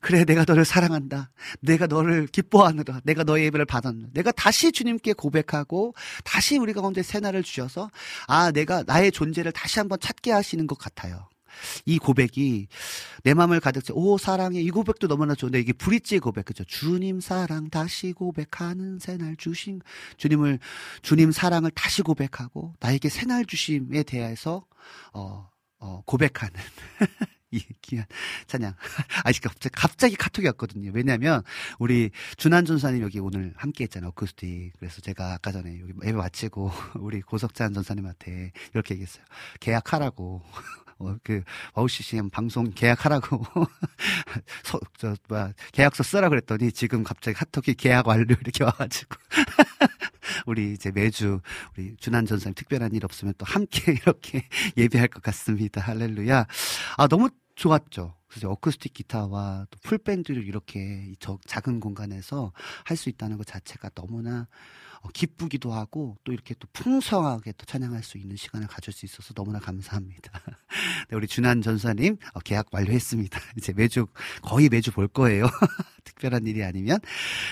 [SPEAKER 1] 그래, 내가 너를 사랑한다. 내가 너를 기뻐하느라. 내가 너의 예배를 받았느라. 내가 다시 주님께 고백하고 다시 우리 가운데 새날을 주셔서 아, 내가 나의 존재를 다시 한번 찾게 하시는 것 같아요. 이 고백이 내 마음을 가득 채, 오, 사랑해. 이 고백도 너무나 좋은데 이게 브릿지의 고백, 그죠? 주님 사랑 다시 고백하는 새날 주심. 주님을, 주님 사랑을 다시 고백하고 나에게 새날 주심에 대해서, 어, 어, 고백하는. 이 귀한 찬양. 아직 갑자기, 갑자기 카톡이 왔거든요. 왜냐면, 우리 준완 전도사님 여기 오늘 함께 했잖아요. 어쿠스틱. 그래서 제가 아까 전에 여기 예배 마치고, 우리 고석찬 전도사님한테 이렇게 얘기했어요. 계약하라고. 어, 그, WOW CCM 방송 계약하라고. 서, 저, 뭐야, 계약서 쓰라 그랬더니 지금 갑자기 카톡이 계약 완료 이렇게 와가지고. 우리 이제 매주 우리 준완 전도사님 특별한 일 없으면 또 함께 이렇게 예배할 것 같습니다. 할렐루야. 아, 너무 좋았죠. 그래서 어쿠스틱 기타와 또 풀밴드를 이렇게 이저 작은 공간에서 할 수 있다는 것 자체가 너무나 어, 기쁘기도 하고 또 이렇게 또 풍성하게 또 찬양할 수 있는 시간을 가질 수 있어서 너무나 감사합니다. 네, 우리 준한 전사님 어, 계약 완료했습니다. 이제 매주 거의 매주 볼 거예요. 특별한 일이 아니면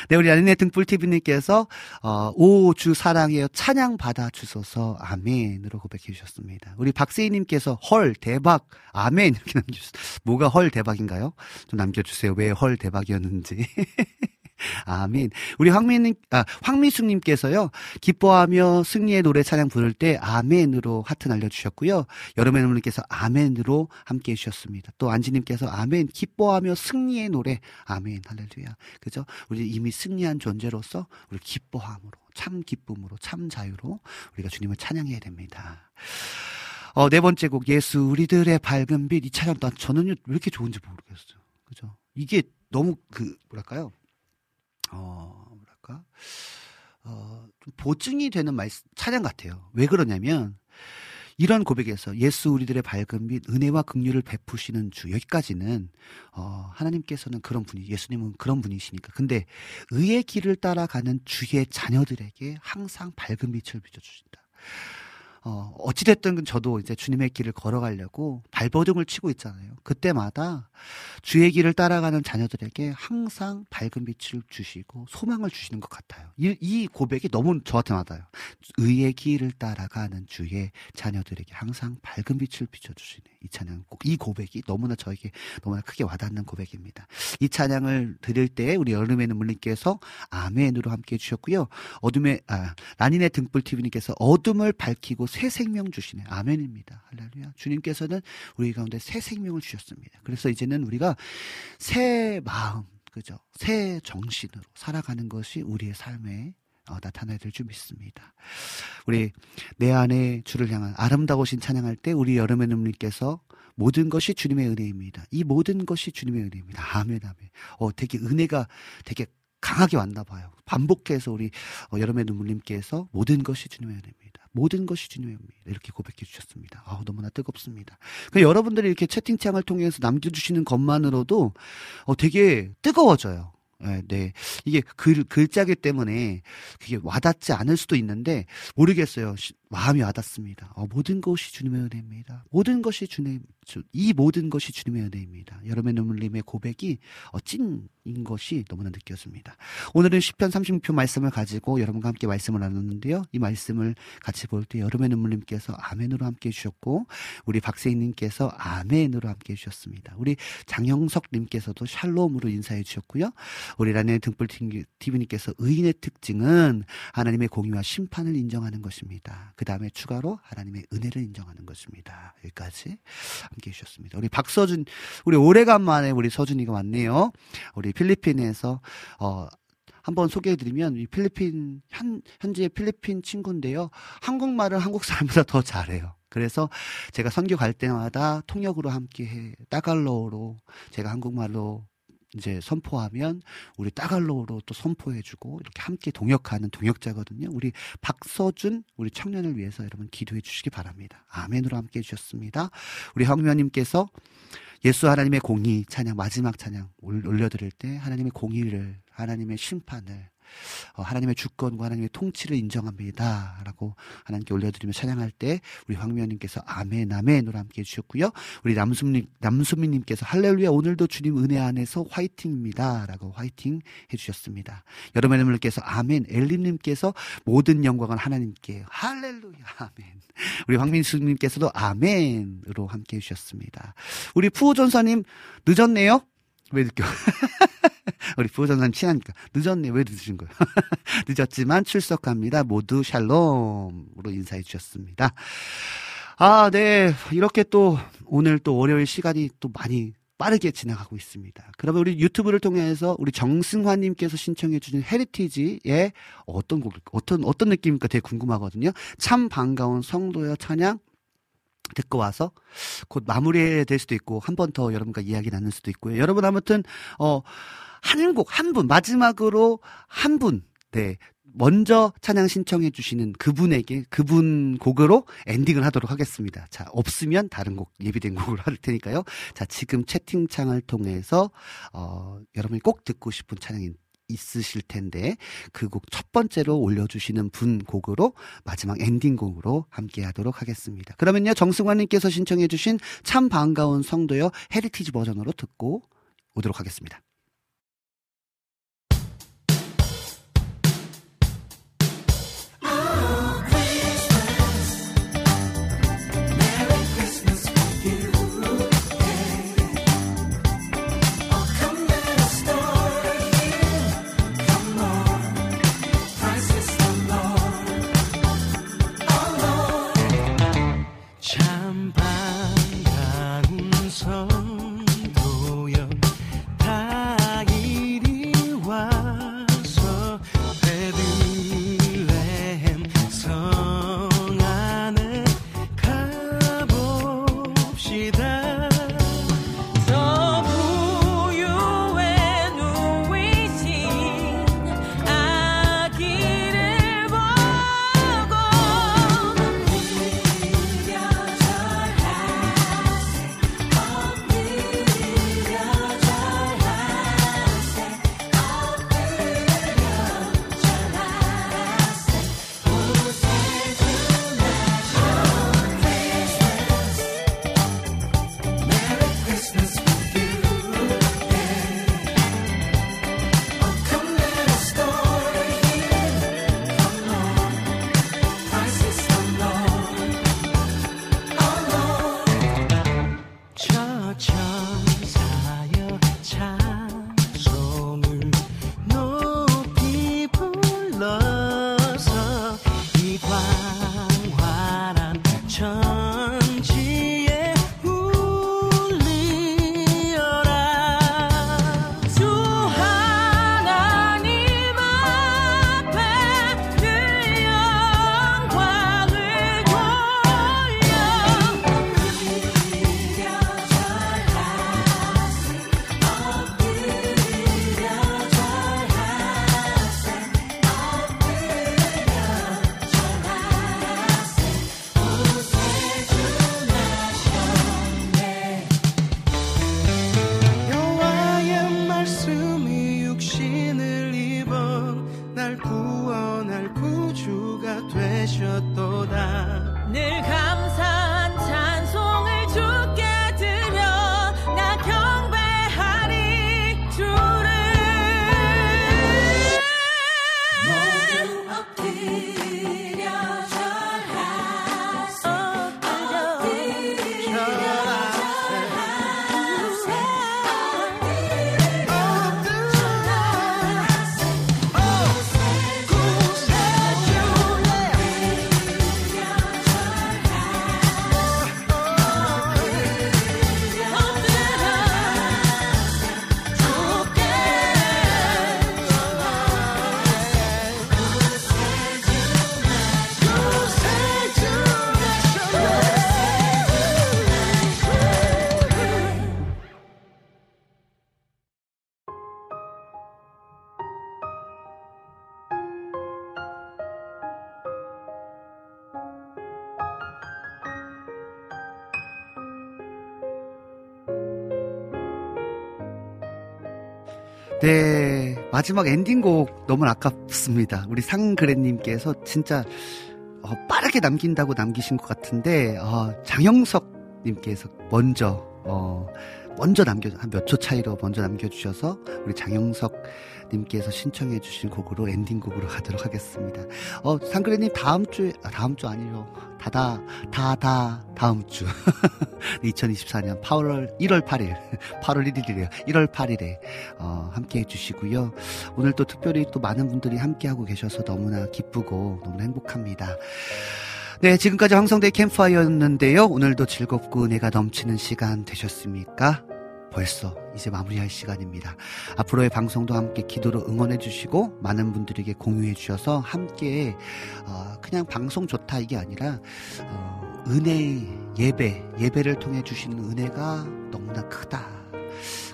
[SPEAKER 1] 네 우리 아린의 등불 TV님께서 어, 오주 사랑해요 찬양 받아 주소서 아멘으로 고백해 주셨습니다. 우리 박세희님께서 헐 대박 아멘 이렇게 남겨주셨어요. 뭐가 헐 대박인가요? 좀 남겨주세요. 왜 헐 대박이었는지. 아멘. 우리 황미님, 아, 황미숙님께서요, 기뻐하며 승리의 노래 찬양 부를 때 아멘으로 하트 날려주셨고요. 여름의 눈물님께서 아멘으로 함께 해주셨습니다. 또 안지님께서 아멘, 기뻐하며 승리의 노래, 아멘, 할렐루야. 그죠? 우리 이미 승리한 존재로서 우리 기뻐함으로, 참 기쁨으로, 참 자유로 우리가 주님을 찬양해야 됩니다. 어, 네 번째 곡, 예수, 우리들의 밝은 빛, 이 찬양, 난 저는 왜 이렇게 좋은지 모르겠어요. 그죠? 이게 너무 그, 뭐랄까요? 어, 뭐랄까, 어, 좀 보증이 되는 말, 찬양 같아요. 왜 그러냐면, 이런 고백에서 예수 우리들의 밝은 빛, 은혜와 긍휼을 베푸시는 주, 여기까지는, 어, 하나님께서는 그런 분이, 예수님은 그런 분이시니까. 근데, 의의 길을 따라가는 주의 자녀들에게 항상 밝은 빛을 비춰 주신다. 어, 어찌됐든 저도 이제 주님의 길을 걸어가려고 발버둥을 치고 있잖아요. 그때마다 주의 길을 따라가는 자녀들에게 항상 밝은 빛을 주시고 소망을 주시는 것 같아요. 이, 이 고백이 너무 저한테 와닿아요. 의의 길을 따라가는 주의 자녀들에게 항상 밝은 빛을 비춰주시네. 이 찬양, 꼭이 고백이 너무나 저에게 너무나 크게 와닿는 고백입니다. 이 찬양을 드릴 때 우리 여름의 눈물님께서 아멘으로 함께 해주셨고요. 어둠의, 아, 라닌의 등불 TV님께서 어둠을 밝히고 새 생명 주시네. 아멘입니다. 할렐루야. 주님께서는 우리 가운데 새 생명을 주셨습니다. 그래서 이제는 우리가 새 마음, 그죠? 새 정신으로 살아가는 것이 우리의 삶에 어, 나타나야 될 줄 믿습니다. 우리 내 안에 주를 향한 아름다우신 찬양할 때 우리 여름의 눈님께서 모든 것이 주님의 은혜입니다. 이 모든 것이 주님의 은혜입니다. 아멘, 아멘. 어, 되게 은혜가 되게 강하게 왔나 봐요. 반복해서 우리 어, 여름의 눈물님께서 모든 것이 주님의 은혜입니다. 모든 것이 은혜입니다. 이렇게 고백해 주셨습니다. 아, 너무나 뜨겁습니다. 그 여러분들이 이렇게 채팅창을 통해서 남겨주시는 것만으로도 어, 되게 뜨거워져요. 네, 네. 이게 글, 글자기 때문에 그게 와닿지 않을 수도 있는데, 모르겠어요. 시- 마음이 와닿습니다. 어, 모든 것이 주님의 은혜입니다. 모든 것이 주님, 주, 이 모든 것이 주님의 은혜입니다. 여름의 눈물님의 고백이 어, 찐인 것이 너무나 느껴집니다. 오늘은 10편 36표 말씀을 가지고 여러분과 함께 말씀을 나눴는데요. 이 말씀을 같이 볼 때 여름의 눈물님께서 아멘으로 함께 해주셨고, 우리 박세희님께서 아멘으로 함께 해주셨습니다. 우리 장영석님께서도 샬롬으로 인사해 주셨고요. 우리 라네 등불 TV님께서 의인의 특징은 하나님의 공의와 심판을 인정하는 것입니다. 그 다음에 추가로 하나님의 은혜를 인정하는 것입니다. 여기까지 함께 해주셨습니다. 우리 박서준, 우리 오래간만에 우리 서준이가 왔네요. 우리 필리핀에서, 어, 한번 소개해드리면, 이 필리핀, 현, 현재 필리핀 친구인데요. 한국말을 한국 사람보다 더 잘해요. 그래서 제가 선교 갈 때마다 통역으로 함께 해, 따갈로로 제가 한국말로 이제 선포하면 우리 따갈로로 또 선포해주고 이렇게 함께 동역하는 동역자거든요. 우리 박서준 우리 청년을 위해서 여러분 기도해 주시기 바랍니다. 아멘으로 함께 해주셨습니다. 우리 황면님께서 예수 하나님의 공의 찬양 마지막 찬양 올- 올려드릴 때 하나님의 공의를 하나님의 심판을 어, 하나님의 주권과 하나님의 통치를 인정합니다라고 하나님께 올려드리며 찬양할 때 우리 황미연님께서 아멘 아멘으로 함께 해 주셨고요. 우리 남수민 남수민님께서 할렐루야 오늘도 주님 은혜 안에서 화이팅입니다라고 화이팅 해주셨습니다. 여러분들께서 아멘 엘림님께서 모든 영광은 하나님께 할렐루야 아멘. 우리 황민수님께서도 아멘으로 함께 해 주셨습니다. 우리 푸우전사님 늦었네요. 왜 늦겨? 우리 부호전사님 친하니까 늦었네 왜 늦으신 거예요? 늦었지만 출석합니다. 모두 샬롬으로 인사해 주셨습니다. 아, 네. 이렇게 또 오늘 또 월요일 시간이 또 많이 빠르게 지나가고 있습니다. 그러면 우리 유튜브를 통해서 우리 정승환님께서 신청해 주신 헤리티지의 어떤 곡, 어떤, 어떤 느낌일까 되게 궁금하거든요. 참 반가운 성도여 찬양 듣고 와서 곧 마무리될 수도 있고 한 번 더 여러분과 이야기 나눌 수도 있고요. 여러분 아무튼 어 한 곡 한 분 마지막으로 한 분 네. 먼저 찬양 신청해 주시는 그분에게 그분 곡으로 엔딩을 하도록 하겠습니다. 자, 없으면 다른 곡 예비된 곡으로 할 테니까요. 자, 지금 채팅창을 통해서 어 여러분이 꼭 듣고 싶은 찬양이 있으실 텐데 그 곡 첫 번째로 올려주시는 분 곡으로 마지막 엔딩 곡으로 함께 하도록 하겠습니다. 그러면요 정승환님께서 신청해 주신 참 반가운 성도여 헤리티지 버전으로 듣고 오도록 하겠습니다.
[SPEAKER 4] 되셨도다. 늘 감사
[SPEAKER 1] 마지막 엔딩곡 너무 아깝습니다. 우리 상그래님께서 진짜 어, 빠르게 남긴다고 남기신 것 같은데 어, 장영석님께서 먼저 어, 먼저 남겨 한 몇 초 차이로 먼저 남겨주셔서 우리 장영석 님께서 신청해 주신 곡으로 엔딩곡으로 가도록 하겠습니다. 어, 상그래님 다음 주에 아, 다음 주 아니요 다다 다다 다음 주 2024년 8월 1월 8일 8월 1일이래요. 1월 8일에 어, 함께 해 주시고요. 오늘 또 특별히 또 많은 분들이 함께 하고 계셔서 너무나 기쁘고 너무나 행복합니다. 네, 지금까지 황성대 캠프파이어였는데요. 오늘도 즐겁고 은혜가 넘치는 시간 되셨습니까? 벌써 이제 마무리할 시간입니다. 앞으로의 방송도 함께 기도로 응원해 주시고 많은 분들에게 공유해 주셔서 함께 어, 그냥 방송 좋다 이게 아니라 어, 은혜 예배 예배를 통해 주시는 은혜가 너무나 크다.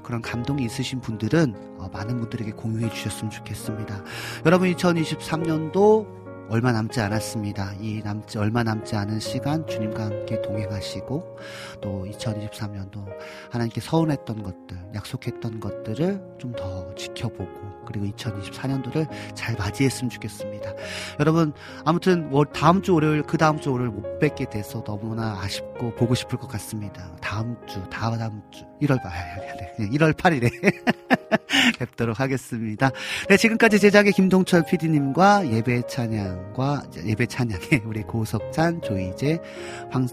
[SPEAKER 1] 그런 감동이 있으신 분들은 어, 많은 분들에게 공유해 주셨으면 좋겠습니다. 여러분 2023년도 얼마 남지 않았습니다. 이 남지 얼마 남지 않은 시간 주님과 함께 동행하시고 또 2023년도 하나님께 서운했던 것들, 약속했던 것들을 좀 더 지켜보고 그리고 2024년도를 잘 맞이했으면 좋겠습니다. 여러분 아무튼 월- 다음 주 월요일 그 다음 주 월요일 못 뵙게 돼서 너무나 아쉽고 보고 싶을 것 같습니다. 다음 주 다음 다음 주 1월 아, 네, 그냥 1월 8일에 뵙도록 하겠습니다. 네, 지금까지 제작의 김동철 PD님과 예배 찬양과 예배 찬양의 우리 고석찬, 조이재, 황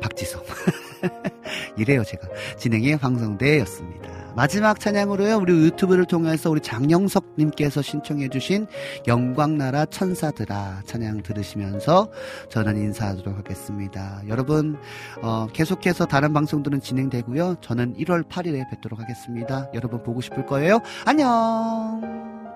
[SPEAKER 1] 박지성 이래요 제가 진행의 황성대였습니다. 마지막 찬양으로요 우리 유튜브를 통해서 우리 장영석 님께서 신청해 주신 영광나라 천사들아 찬양 들으시면서 저는 인사하도록 하겠습니다. 여러분 어, 계속해서 다른 방송들은 진행되고요. 저는 1월 8일에 뵙도록 하겠습니다. 여러분 보고 싶을 거예요. 안녕.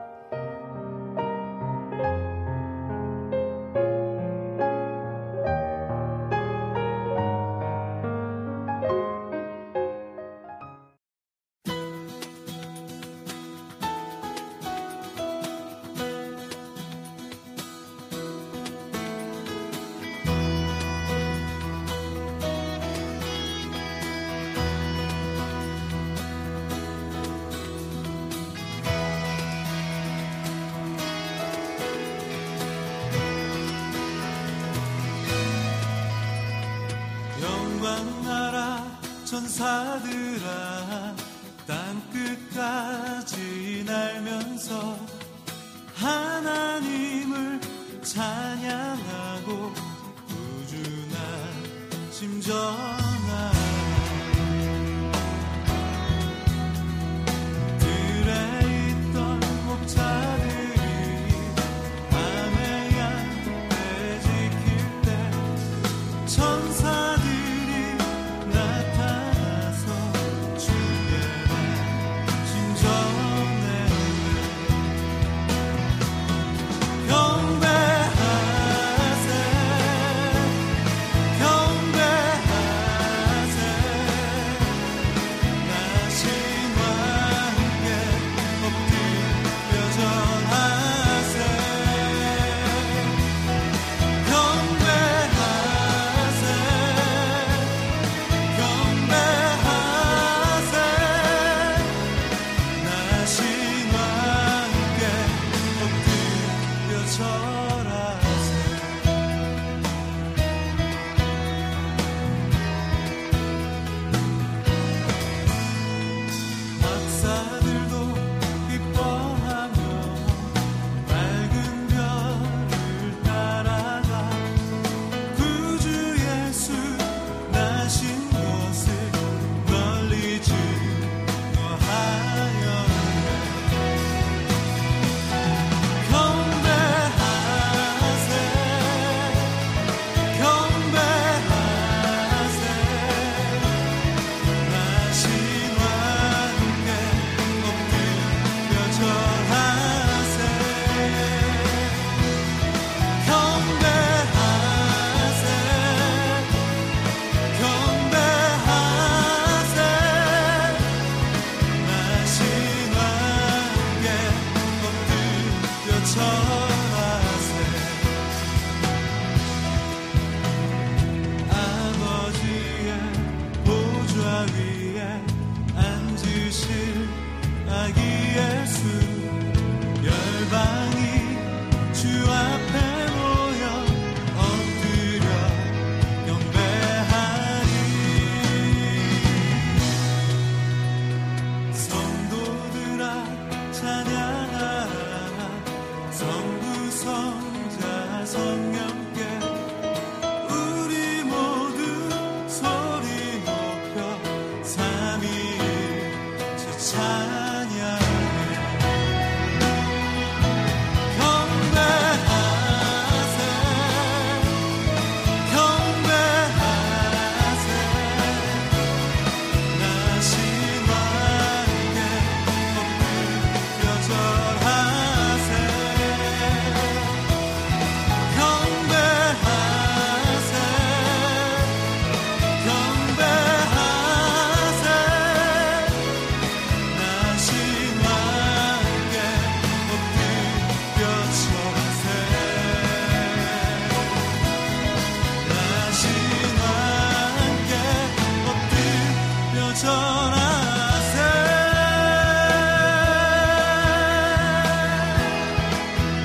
[SPEAKER 4] 천사들아 땅끝까지 날면서 하나님을 찬양하고 꾸준한 심정아. 들에 있던 목자